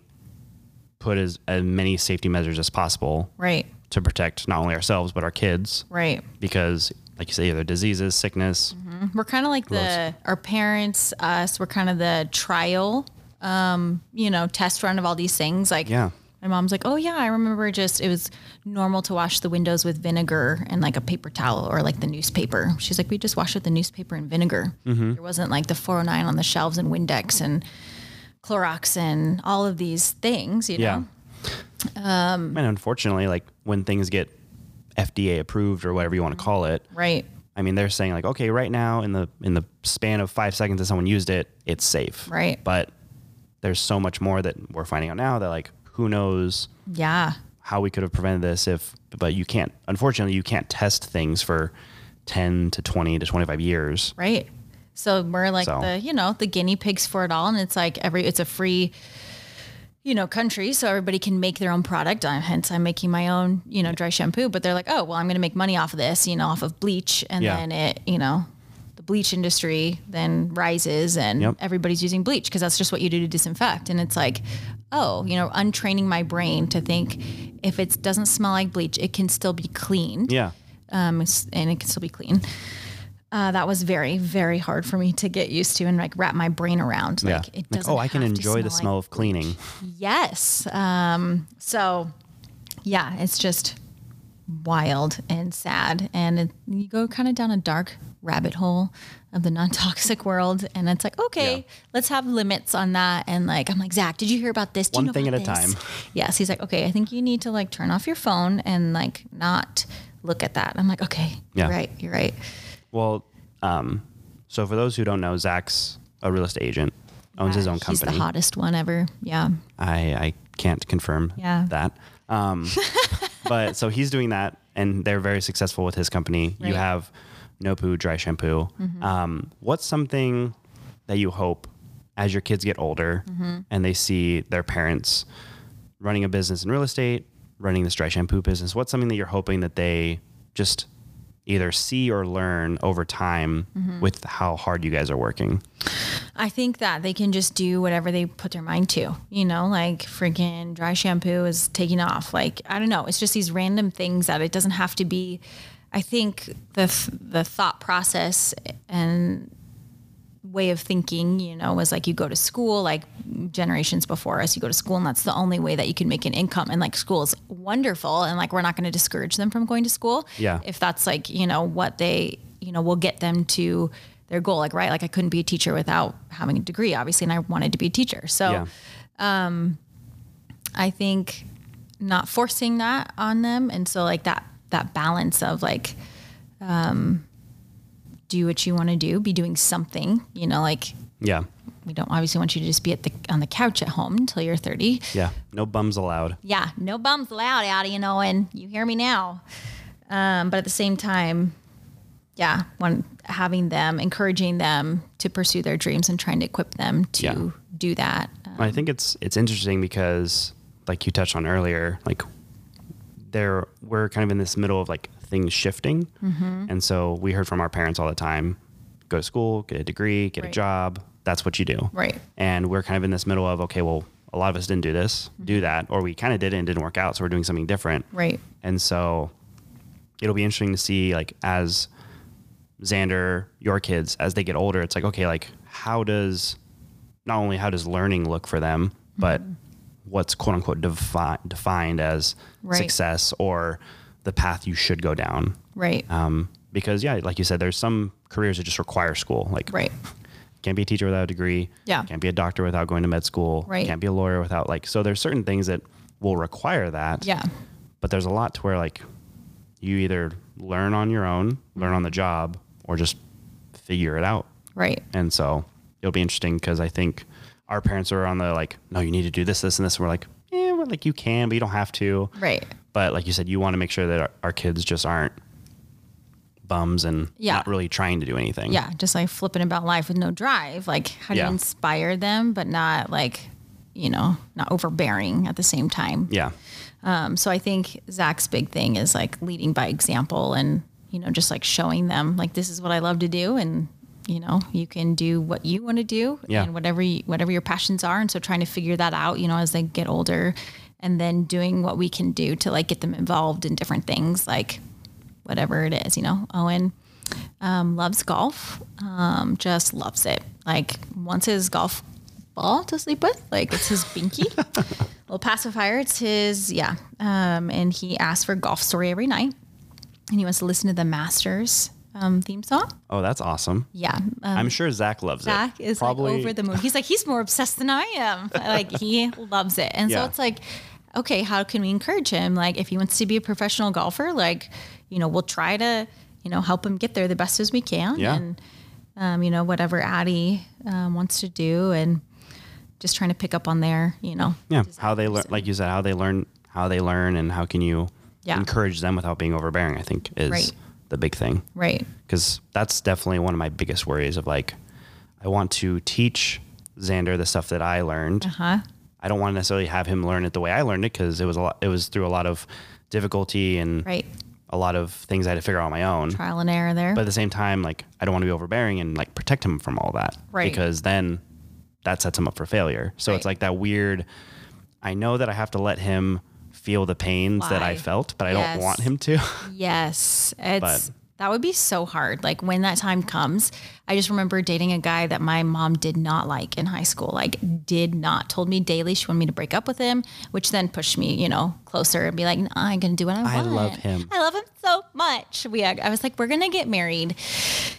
Speaker 1: put as, as many safety measures as possible
Speaker 2: Right.
Speaker 1: to protect not only ourselves but our kids
Speaker 2: Right.
Speaker 1: because like you say either diseases sickness
Speaker 2: We're kind of like the our parents, us. We're kind of the trial, um, you know, test run of all these things. Like,
Speaker 1: Yeah.
Speaker 2: my mom's like, oh yeah, I remember. Just it was normal to wash the windows with vinegar and like a paper towel or like the newspaper. She's like, we just washed with the newspaper and vinegar. There wasn't like the 409 on the shelves and Windex and Clorox and all of these things. You know.
Speaker 1: yeah um, and unfortunately like when things get fda approved or whatever you want to call it
Speaker 2: Right.
Speaker 1: i mean they're saying like okay right now in the in the span of five seconds that someone used it it's safe
Speaker 2: Right.
Speaker 1: but there's so much more that we're finding out now that like who knows
Speaker 2: Yeah.
Speaker 1: how we could have prevented this if but you can't unfortunately you can't test things for 10 to 20 to 25 years
Speaker 2: Right. So we're like
Speaker 1: So-
Speaker 2: the, you know, the guinea pigs for it all. And it's like every, it's a free, you know, country. So everybody can make their own product. I, hence I'm making my own, you know, dry shampoo, but they're like, oh, well, I'm going to make money off of this, you know, off of bleach. And
Speaker 1: Yeah.
Speaker 2: then it, you know, the bleach industry then rises and
Speaker 1: Yep.
Speaker 2: everybody's using bleach because that's just what you do to disinfect. And it's like, oh, you know, untraining my brain to think if it doesn't smell like bleach, it can still be cleaned
Speaker 1: yeah
Speaker 2: um, and it can still be clean. Uh, that was very, very hard for me to get used to and like wrap my brain around. Like
Speaker 1: yeah
Speaker 2: it
Speaker 1: like,
Speaker 2: doesn't.
Speaker 1: oh i can enjoy the
Speaker 2: like
Speaker 1: smell of cleaning
Speaker 2: Yes. Um, so, yeah, it's just wild and sad, and it, you go kind of down a dark rabbit hole of the non-toxic world, and it's like, okay,
Speaker 1: Yeah.
Speaker 2: let's have limits on that. And like, I'm like, Zach, did you hear about this? Do you
Speaker 1: One
Speaker 2: know
Speaker 1: thing at a time.
Speaker 2: Yes, he's like, okay, I think you need to like turn off your phone and like not look at that. I'm like, okay,
Speaker 1: Yeah.
Speaker 2: you're right, you're right.
Speaker 1: Well um, so for those who don't know zach's a real estate agent owns his own
Speaker 2: He's
Speaker 1: company
Speaker 2: the hottest one ever. Yeah.
Speaker 1: I, I can't confirm
Speaker 2: Yeah.
Speaker 1: that. Um, but so he's doing that, and they're very successful with his company. You
Speaker 2: Right.
Speaker 1: have No Poo Dry Shampoo. Um, what's something that you hope as your kids get older and they see their parents running a business in real estate, running this dry shampoo business? What's something that you're hoping that they just either see or learn over time mm-hmm. with how hard you guys are working?
Speaker 2: I think that they can just do whatever they put their mind to. You know, like freaking dry shampoo is taking off. Like I don't know. It's just these random things that it doesn't have to be. I think the th- the thought process and way of thinking, you know, was like you go to school, like generations before us, you go to school, and that's the only way that you can make an income. And like school is wonderful, and like we're not going to discourage them from going to school.
Speaker 1: Yeah.
Speaker 2: If that's like you know what they you know will get them to their goal. Like right, like I couldn't be a teacher without having a degree, obviously, and I wanted to be a teacher. So
Speaker 1: Yeah.
Speaker 2: I think not forcing that on them, and so like that that balance of like. Um, do what you want to do, be doing something, you know, like
Speaker 1: Yeah.
Speaker 2: we don't obviously want you to just be at the on the couch at home until you're 30.
Speaker 1: Yeah. No bums allowed.
Speaker 2: Yeah, no bums allowed out, you know, and you hear me now. Um, but at the same time, yeah, one having them, encouraging them to pursue their dreams and trying to equip them to
Speaker 1: Yeah.
Speaker 2: do that. Um,
Speaker 1: I think it's it's interesting because like you touched on earlier, like there we're kind of in this middle of like things shifting,
Speaker 2: Mm-hmm.
Speaker 1: and so we heard from our parents all the time: go to school, get a degree, get a job. That's what you do.
Speaker 2: Right.
Speaker 1: And we're kind of in this middle of okay, well, a lot of us didn't do this,
Speaker 2: Mm-hmm.
Speaker 1: do that, or we kind of did it and didn't work out, so we're doing something different.
Speaker 2: right.
Speaker 1: And so it'll be interesting to see like as Xander, your kids, as they get older, it's like, okay, like how does not only how does learning look for them, but what's quote unquote defi- defined as
Speaker 2: Right.
Speaker 1: success or the path you should go down.
Speaker 2: Right.
Speaker 1: Um, because yeah, like you said, there's some careers that just require school. Like
Speaker 2: right.
Speaker 1: can't be a teacher without a degree.
Speaker 2: Yeah.
Speaker 1: Can't be a doctor without going to med school.
Speaker 2: Right.
Speaker 1: Can't be a lawyer without like so there's certain things that will require that
Speaker 2: Yeah.
Speaker 1: but there's a lot to where like you either learn on your own, learn on the job, or just figure it out.
Speaker 2: Right.
Speaker 1: And so it'll be interesting because I think our parents are on the like, no, you need to do this, this, and this. And we're like, yeah, well, like you can, but you don't have to.
Speaker 2: Right.
Speaker 1: But like you said, you want to make sure that our, our kids just aren't bums and
Speaker 2: Yeah.
Speaker 1: not really trying to do anything.
Speaker 2: Yeah, just like flipping about life with no drive. Like, how do
Speaker 1: Yeah.
Speaker 2: you inspire them, but not like, you know, not overbearing at the same time?
Speaker 1: Yeah.
Speaker 2: Um, so I think Zach's big thing is like leading by example and, you know, just like showing them like this is what I love to do and you know, you can do what you want to do
Speaker 1: Yeah.
Speaker 2: and whatever you, whatever your passions are. And so trying to figure that out, you know, as they get older and then doing what we can do to like get them involved in different things, like whatever it is, you know, Owen um, loves golf, um, just loves it. Like wants his golf ball to sleep with, like it's his binky. Little pacifier, it's his, yeah. Um, and he asks for golf story every night, and he wants to listen to the Masters um, theme song.
Speaker 1: Oh, that's awesome.
Speaker 2: Yeah, um,
Speaker 1: I'm sure Zach loves it.
Speaker 2: Zach
Speaker 1: it.
Speaker 2: is like over the moon. He's like he's more obsessed than I am. Like he loves it, and
Speaker 1: Yeah.
Speaker 2: so it's like, okay, how can we encourage him? Like if he wants to be a professional golfer, like you know, we'll try to you know help him get there the best as we can.
Speaker 1: Yeah.
Speaker 2: And um, you know whatever Addie um, wants to do, and just trying to pick up on their you know
Speaker 1: Yeah, how they learn, like you said, how they learn, how they learn, and how can you
Speaker 2: Yeah.
Speaker 1: encourage them without being overbearing? I think is
Speaker 2: Right.
Speaker 1: The big thing
Speaker 2: right.
Speaker 1: because that's definitely one of my biggest worries of like, I want to teach Xander the stuff that I learned.
Speaker 2: Uh huh.
Speaker 1: I don't want to necessarily have him learn it the way I learned it because it was a lot. It was through a lot of difficulty and
Speaker 2: Right.
Speaker 1: a lot of things I had to figure out on my own.
Speaker 2: Trial and error there.
Speaker 1: But at the same time, like I don't want to be overbearing and like protect him from all that,
Speaker 2: Right.
Speaker 1: Because then that sets him up for failure. So it's like that weird. I know that I have to let him feel the pains that I felt, but I
Speaker 2: Yes.
Speaker 1: don't want him to.
Speaker 2: Yes, it's
Speaker 1: But-
Speaker 2: that would be so hard. Like when that time comes, I just remember dating a guy that my mom did not like in high school. Like did not told me daily she wanted me to break up with him, which then pushed me, you know, closer and be like, "Nah, I'm gonna do what I want.
Speaker 1: I love him.
Speaker 2: I love him so much. We, I was like, we're gonna get married,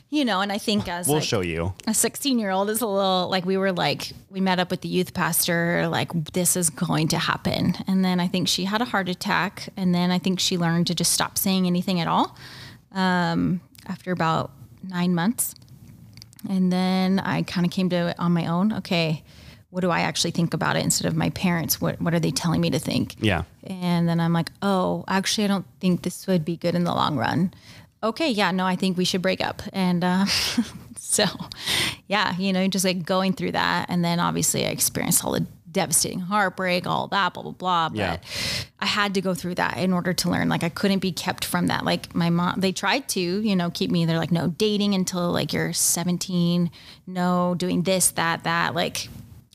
Speaker 2: you know. And I think as
Speaker 1: we'll
Speaker 2: like,
Speaker 1: show you.
Speaker 2: a 16 year old is a little like we were like we met up with the youth pastor like this is going to happen and then i think she had a heart attack and then i think she learned to just stop saying anything at all um, after about nine months and then i kind of came to it on my own okay what do i actually think about it instead of my parents what, what are they telling me to think
Speaker 1: Yeah.
Speaker 2: and then I'm like, oh, actually, I don't think this would be good in the long run. Okay, yeah, no, I think we should break up. And uh, so, yeah, you know, just like going through that. And then obviously, I experienced all the devastating heartbreak, all that, blah, blah, blah. But
Speaker 1: Yeah.
Speaker 2: I had to go through that in order to learn. Like, I couldn't be kept from that. Like, my mom, they tried to, you know, keep me, they're like, no dating until like you're 17, no doing this, that, that. Like,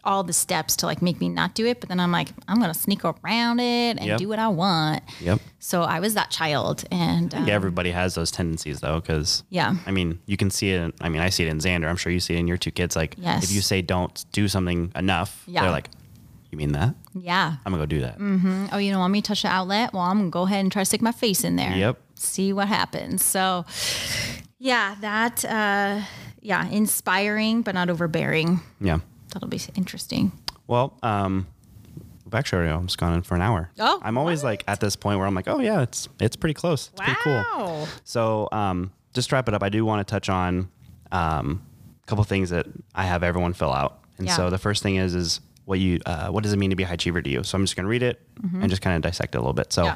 Speaker 2: all the steps to like make me not do it, but then I'm like, I'm gonna sneak around it and
Speaker 1: Yep.
Speaker 2: do what I want.
Speaker 1: Yep.
Speaker 2: So I was that child, and um,
Speaker 1: Yeah, everybody has those tendencies though, because
Speaker 2: Yeah.
Speaker 1: I mean, you can see it. In, I mean, I see it in Xander. I'm sure you see it in your two kids. Like,
Speaker 2: Yes.
Speaker 1: if you say don't do something enough,
Speaker 2: Yeah.
Speaker 1: they're like, "You mean that?
Speaker 2: yeah.
Speaker 1: I'm gonna go do that." Mm-hmm.
Speaker 2: Oh, you don't want me to touch the outlet? Well, I'm gonna go ahead and try to stick my face in there.
Speaker 1: Yep.
Speaker 2: See what happens. So, yeah, that, uh, yeah, inspiring but not overbearing.
Speaker 1: Yeah.
Speaker 2: That'll be interesting.
Speaker 1: Well, um, actually already almost gone in for an hour.
Speaker 2: Oh,
Speaker 1: I'm always like at this point where I'm like, oh yeah, it's it's pretty close. It's pretty cool. So, um, just to wrap it up, I do want to touch on um, a couple things that I have everyone fill out. And
Speaker 2: Yeah.
Speaker 1: so the first thing is is what you uh, what does it mean to be a high achiever to you? So I'm just going to read it and just kind of dissect it a little bit. So.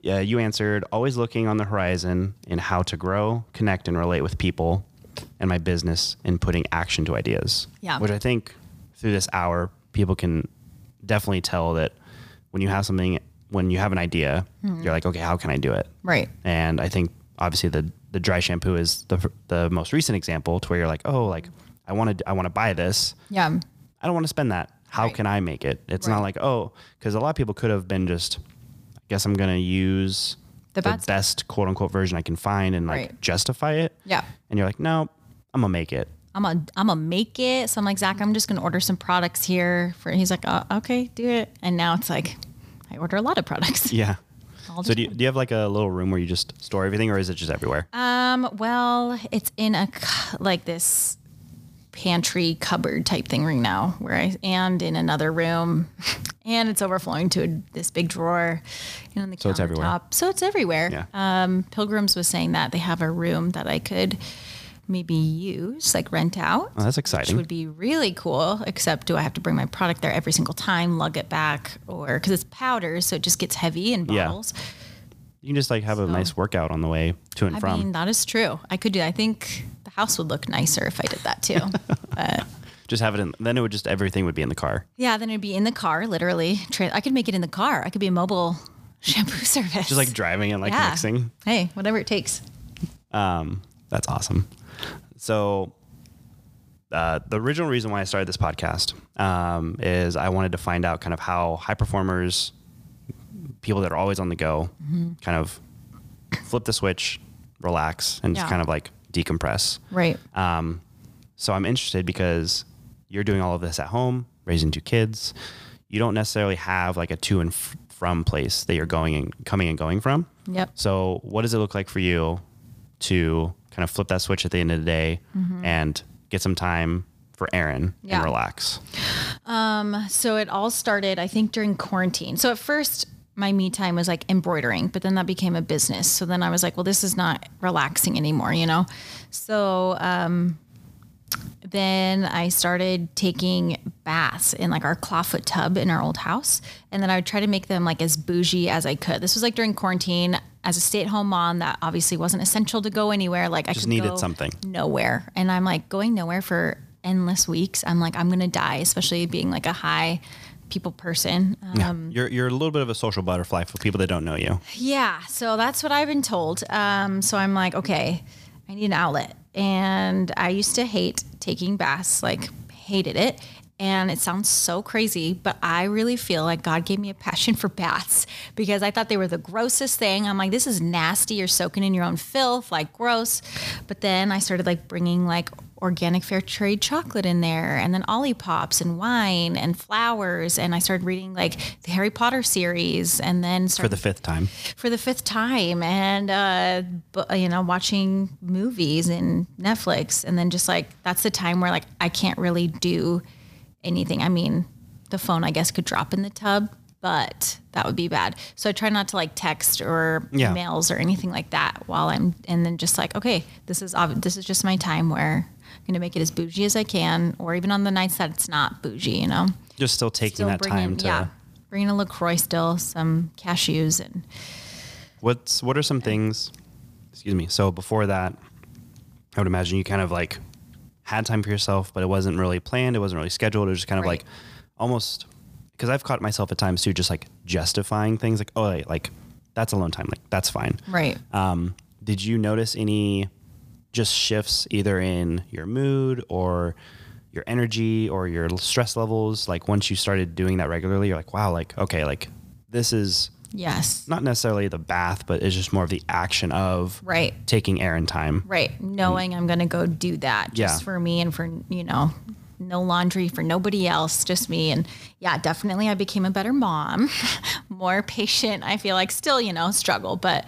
Speaker 2: Yeah.
Speaker 1: You answered always looking on the horizon in how to grow, connect, and relate with people and my business and putting action to ideas.
Speaker 2: Yeah.
Speaker 1: Which I think through this hour, people can definitely tell that when you have something, when you have an idea,
Speaker 2: Mm-hmm.
Speaker 1: you're like, okay, how can I do it?
Speaker 2: Right.
Speaker 1: And I think obviously the the dry shampoo is the the most recent example to where you're like, oh, like I want to I want to buy this.
Speaker 2: Yeah.
Speaker 1: I don't want to spend that. How
Speaker 2: Right.
Speaker 1: can I make it? It's
Speaker 2: Right.
Speaker 1: not like oh, because a lot of people could have been just, I guess I'm gonna use
Speaker 2: The
Speaker 1: the, best quote unquote version I can find and like
Speaker 2: Right.
Speaker 1: justify it.
Speaker 2: Yeah.
Speaker 1: And you're like, no, I'm gonna make it.
Speaker 2: I'm gonna I'm gonna make it. So I'm like Zach, I'm just gonna order some products here. For he's like, oh, okay, do it. And now it's like, I order a lot of products.
Speaker 1: Yeah. So do you, do you have like a little room where you just store everything, or is it just everywhere?
Speaker 2: Um, well, it's in a like this pantry cupboard type thing right now, where I and in another room, and it's overflowing to a, this big drawer, you know, on the
Speaker 1: So it's everywhere.
Speaker 2: So it's everywhere.
Speaker 1: Yeah.
Speaker 2: Um, Pilgrims was saying that they have a room that I could maybe use, like rent out.
Speaker 1: Oh, that's exciting.
Speaker 2: Which would be really cool. Except, do I have to bring my product there every single time, lug it back, or because it's powder, so it just gets heavy in
Speaker 1: Yeah. You can just like have a nice workout on the way to and
Speaker 2: I
Speaker 1: from.
Speaker 2: I mean, that is true. I could do. I think the house would look nicer if I did that too. but
Speaker 1: just have it in. Then it would just everything would be in the car.
Speaker 2: yeah, then it'd be in the car, literally. I could make it in the car. I could be a mobile shampoo service.
Speaker 1: Just like driving and like
Speaker 2: Yeah.
Speaker 1: mixing.
Speaker 2: Hey, whatever it takes.
Speaker 1: Um, that's awesome. So, uh, the original reason why I started this podcast um, is I wanted to find out kind of how high performers, people that are always on the go,
Speaker 2: Mm-hmm.
Speaker 1: kind of flip the switch, relax, and just kind of like decompress.
Speaker 2: Right.
Speaker 1: Um, so I'm interested because you're doing all of this at home, raising two kids. You don't necessarily have like a to and f- from place that you're going and coming and going from.
Speaker 2: Yep.
Speaker 1: So what does it look like for you to kind of flip that switch at the end of the day and get some time for Erin
Speaker 2: Yeah.
Speaker 1: and relax?
Speaker 2: Um, So it all started, I think, during quarantine. So at first, my me time was like embroidering, but then that became a business. So then I was like, well, this is not relaxing anymore, you know? So um, then I started taking baths in like our clawfoot tub in our old house. And then I would try to make them like as bougie as I could. This was like during quarantine. As a stay at home mom, that obviously wasn't essential to go anywhere. Like I
Speaker 1: Just needed something.
Speaker 2: nowhere. And I'm like going nowhere for endless weeks. I'm like, I'm gonna die, especially being like a high people person. Um,
Speaker 1: you're, you're a little bit of a social butterfly for people that don't know you.
Speaker 2: yeah, so that's what I've been told. Um, so I'm like, okay, I need an outlet. And I used to hate taking baths, like hated it. And it sounds so crazy, but I really feel like God gave me a passion for baths because I thought they were the grossest thing. I'm like, this is nasty. You're soaking in your own filth, like gross. But then I started like bringing like organic fair trade chocolate in there and then Olipop and wine and flowers. And I started reading like the Harry Potter series and then
Speaker 1: For the fifth time.
Speaker 2: for the fifth time and uh you know watching movies and netflix and then just like that's the time where like i can't really do anything i mean the phone i guess could drop in the tub but that would be bad so i try not to like text or
Speaker 1: Yeah.
Speaker 2: emails or anything like that while i'm and then just like okay this is this is just my time where i'm gonna make it as bougie as i can or even on the nights that it's not bougie you know
Speaker 1: Just still taking
Speaker 2: still
Speaker 1: that time to.
Speaker 2: yeah bringing a lacroix still some cashews and
Speaker 1: What's what are some things? Excuse me. So before that, I would imagine you kind of like had time for yourself, but it wasn't really planned. It wasn't really scheduled. It was just kind of
Speaker 2: Right.
Speaker 1: like almost because I've caught myself at times too, just like justifying things like, oh, wait, like that's alone time. Like that's fine.
Speaker 2: right
Speaker 1: Um, did you notice any just shifts either in your mood or your energy or your stress levels? Like once you started doing that regularly, you're like, wow, like, okay, like this is
Speaker 2: yes
Speaker 1: not necessarily the bath, but it's just more of the action of
Speaker 2: Right.
Speaker 1: taking Erin time.
Speaker 2: Right. Knowing I'm going to go do that just
Speaker 1: Yeah.
Speaker 2: for me and for, you know, no laundry for nobody else, just me. And yeah, definitely I became a better mom, more patient. I feel like still, you know, struggle, but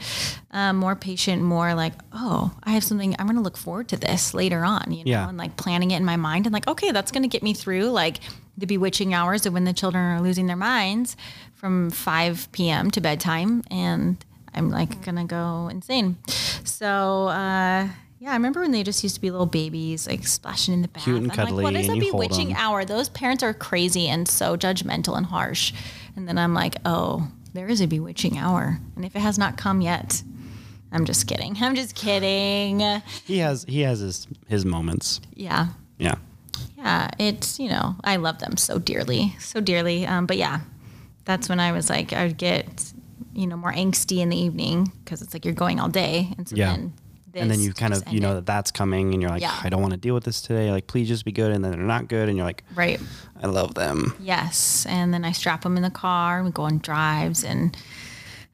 Speaker 2: um, more patient, more like, oh, I have something, I'm going to look forward to this later on, you know,
Speaker 1: Yeah.
Speaker 2: and like planning it in my mind and like, okay, that's going to get me through like the bewitching hours of when the children are losing their minds from 5 p.m. to bedtime. And I'm like gonna go insane. So uh, yeah, I remember when they just used to be little babies, like splashing in the bath.
Speaker 1: Cute and
Speaker 2: I'm like,
Speaker 1: cuddly,
Speaker 2: what is a
Speaker 1: hold
Speaker 2: hour? Those parents are crazy and so judgmental and harsh. And then I'm like, oh, there is a bewitching hour, and if it has not come yet, I'm just kidding. I'm just kidding.
Speaker 1: He has he has his his moments.
Speaker 2: Yeah.
Speaker 1: Yeah.
Speaker 2: Yeah, it's you know I love them so dearly, so dearly. Um, but yeah, that's when I was like I would get you know more angsty in the evening because it's like you're going all day, and so
Speaker 1: Yeah.
Speaker 2: then this
Speaker 1: and then you kind of you know
Speaker 2: ended.
Speaker 1: that that's coming, and you're like,
Speaker 2: Yeah.
Speaker 1: I don't want to deal with this today. Like, please just be good. And then they're not good, and you're like,
Speaker 2: right.
Speaker 1: I love them.
Speaker 2: Yes, and then I strap them in the car. and We go on drives, and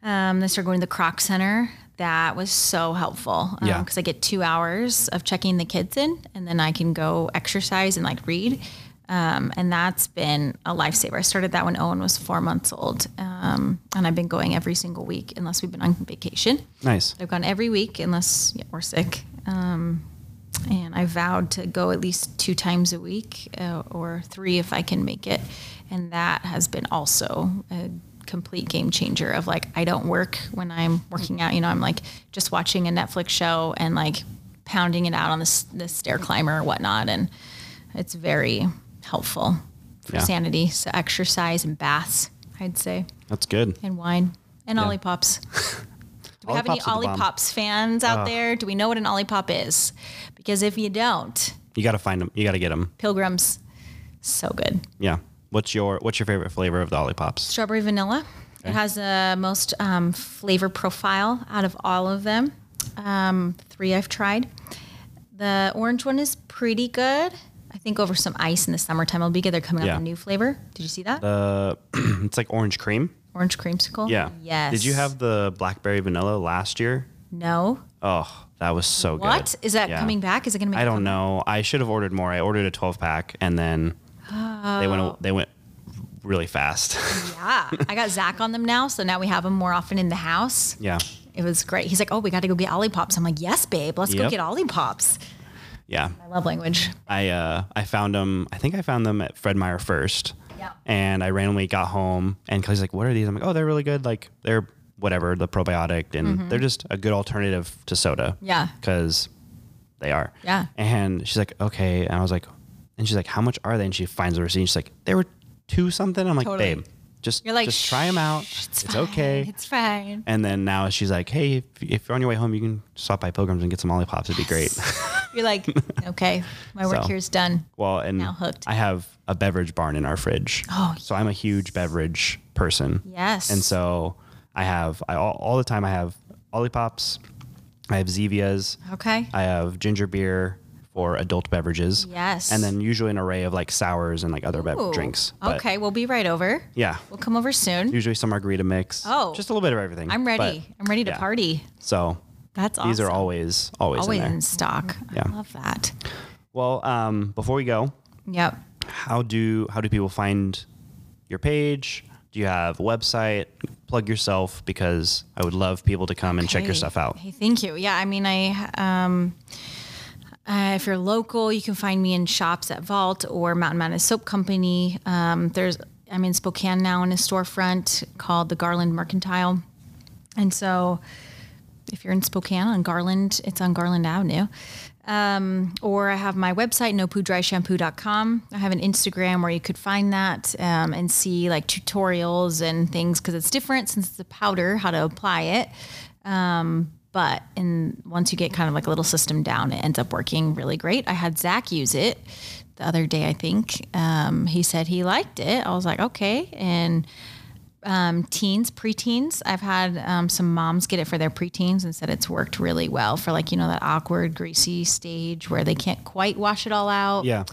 Speaker 2: um, then start going to the Kroc Center. That was so helpful
Speaker 1: Yeah.
Speaker 2: because I get two hours of checking the kids in, and then I can go exercise and like read. Um, and that's been a lifesaver. I started that when Owen was four months old, um, and I've been going every single week unless we've been on vacation.
Speaker 1: Nice.
Speaker 2: I've gone every week unless yeah, we're sick. Um, and I vowed to go at least two times a week uh, or three if I can make it. And that has been also a complete game changer of like, I don't work when I'm working out. You know, I'm like just watching a Netflix show and like pounding it out on the, this stair climber or whatnot. And it's very helpful for
Speaker 1: Yeah.
Speaker 2: sanity. So exercise and baths, I'd say,
Speaker 1: That's good.
Speaker 2: and wine and
Speaker 1: Yeah.
Speaker 2: Do we have any
Speaker 1: Olipops are the bomb.
Speaker 2: Olipops fans out there? Do we know what an Olipop is? Because if you don't,
Speaker 1: You got to find them. You got to get them.
Speaker 2: Pilgrims, so good.
Speaker 1: Yeah. What's your What's your favorite flavor of the Olipops?
Speaker 2: Strawberry vanilla. It has the most um, flavor profile out of all of them. Um, three I've tried. The orange one is pretty good. I think over some ice in the summertime it'll be good. They're coming out with a new flavor. Did you see that?
Speaker 1: Uh, it's like orange cream.
Speaker 2: orange creamsicle.
Speaker 1: Yeah.
Speaker 2: Yes.
Speaker 1: Did you have the blackberry vanilla last year?
Speaker 2: No.
Speaker 1: Oh, that was so good.
Speaker 2: What is that
Speaker 1: Yeah.
Speaker 2: coming back? Is it going to make?
Speaker 1: I don't know. I should have ordered more. I ordered a 12 pack and then they
Speaker 2: Oh.
Speaker 1: went they went really fast.
Speaker 2: Yeah, I got Zach on them now, so now we have them more often in the house.
Speaker 1: yeah.
Speaker 2: It was great. He's like, "Oh, we got to go get Olipops." I'm like, "Yes, babe, let's go
Speaker 1: Yep.
Speaker 2: get Olipops."
Speaker 1: Yeah.
Speaker 2: I love language.
Speaker 1: I uh I found them. I think I found them at Fred Meyer first.
Speaker 2: Yeah.
Speaker 1: And I randomly got home and Kelly's like, "What are these?" I'm like, "Oh, they're really good. Like they're whatever the probiotic and they're just a good alternative to soda."
Speaker 2: Mm-hmm. Yeah.
Speaker 1: Because they are.
Speaker 2: Yeah.
Speaker 1: And she's like, "Okay," and I was like, and she's like, "How much are they?" And she finds the receipt. And she's like, "They were two something." I'm like,
Speaker 2: Totally.
Speaker 1: "Babe, just
Speaker 2: You're like,
Speaker 1: just try them out.
Speaker 2: "Shh,
Speaker 1: It's,
Speaker 2: fine.
Speaker 1: okay."
Speaker 2: It's fine.
Speaker 1: and then now she's like, "Hey, if, if you're on your way home, you can stop by Pilgrims and get some Olipops. It'd be great."
Speaker 2: You're like, okay, my work
Speaker 1: So.
Speaker 2: here's done.
Speaker 1: Well, and
Speaker 2: Now hooked.
Speaker 1: I have a beverage barn in our fridge.
Speaker 2: Oh,
Speaker 1: so I'm a huge beverage person.
Speaker 2: Yes.
Speaker 1: And so I have I all, all the time I have Olipops, I have Zevias,
Speaker 2: Okay.
Speaker 1: I have ginger beer for adult beverages.
Speaker 2: Yes.
Speaker 1: And then usually an array of like sours and like other
Speaker 2: Ooh,
Speaker 1: drinks. But
Speaker 2: Okay, we'll be right over.
Speaker 1: Yeah.
Speaker 2: We'll come over soon.
Speaker 1: Usually some margarita mix.
Speaker 2: Oh.
Speaker 1: Just a little bit of everything.
Speaker 2: I'm ready.
Speaker 1: But,
Speaker 2: I'm ready to
Speaker 1: yeah.
Speaker 2: party.
Speaker 1: So
Speaker 2: That's awesome.
Speaker 1: these are always always,
Speaker 2: always
Speaker 1: in
Speaker 2: in stock.
Speaker 1: Yeah.
Speaker 2: I love that.
Speaker 1: Well, um, before we go,
Speaker 2: Yep.
Speaker 1: how do how do people find your page? Do you have a website? Plug yourself because I would love people to come and check your stuff out.
Speaker 2: Hey, thank you. Yeah, I mean, I um, uh, if you're local, you can find me in shops at Vault or Mountain Mountain Soap Company. Um, there's I'm in Spokane now in a storefront called the Garland Mercantile, and so if you're in Spokane on Garland, it's on Garland Avenue. Um, or I have my website, nopoodryshampoo.com. I have an Instagram where you could find that um, and see like tutorials and things because it's different since it's a powder, how to apply it. Um, but in once you get kind of like a little system down, it ends up working really great. I had Zach use it the other day, I think. Um, he said he liked it. I was like, okay. And um, teens, preteens. I've had um, some moms get it for their preteens and said it's worked really well for like, you know, that awkward, greasy stage where they can't quite wash it all out.
Speaker 1: Yeah.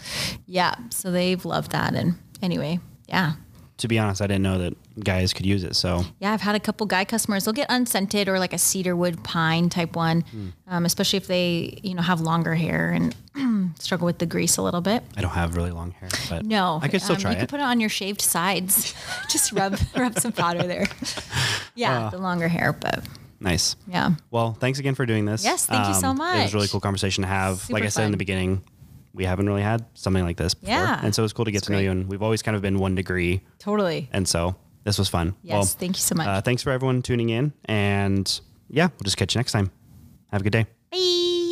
Speaker 2: Yeah. So they've loved that. And anyway, yeah.
Speaker 1: To be honest, I didn't know that guys could use it. So
Speaker 2: Yeah, I've had a couple guy customers. They'll get unscented or like a cedarwood pine type one,
Speaker 1: Hmm.
Speaker 2: um, especially if they, you know, have longer hair and struggle with the grease a little bit.
Speaker 1: I don't have really long hair, but
Speaker 2: No,
Speaker 1: I could still
Speaker 2: um,
Speaker 1: try
Speaker 2: You
Speaker 1: it.
Speaker 2: could put it on your shaved sides. Just rub rub some powder there. Yeah,
Speaker 1: Uh.
Speaker 2: the longer hair, but
Speaker 1: nice.
Speaker 2: yeah.
Speaker 1: Well, thanks again for doing this. Um,
Speaker 2: Yes, thank you so much.
Speaker 1: It was a really cool conversation to have.
Speaker 2: Super
Speaker 1: like I said in the beginning, we haven't really had something like this before.
Speaker 2: Yeah.
Speaker 1: And so it was cool to get
Speaker 2: It's
Speaker 1: to know you. And we've always kind of been one degree.
Speaker 2: Totally.
Speaker 1: And so this was fun.
Speaker 2: Yes, thank you so much.
Speaker 1: Uh, thanks for everyone tuning in. And yeah, we'll just catch you next time. Have a good day.
Speaker 2: Bye.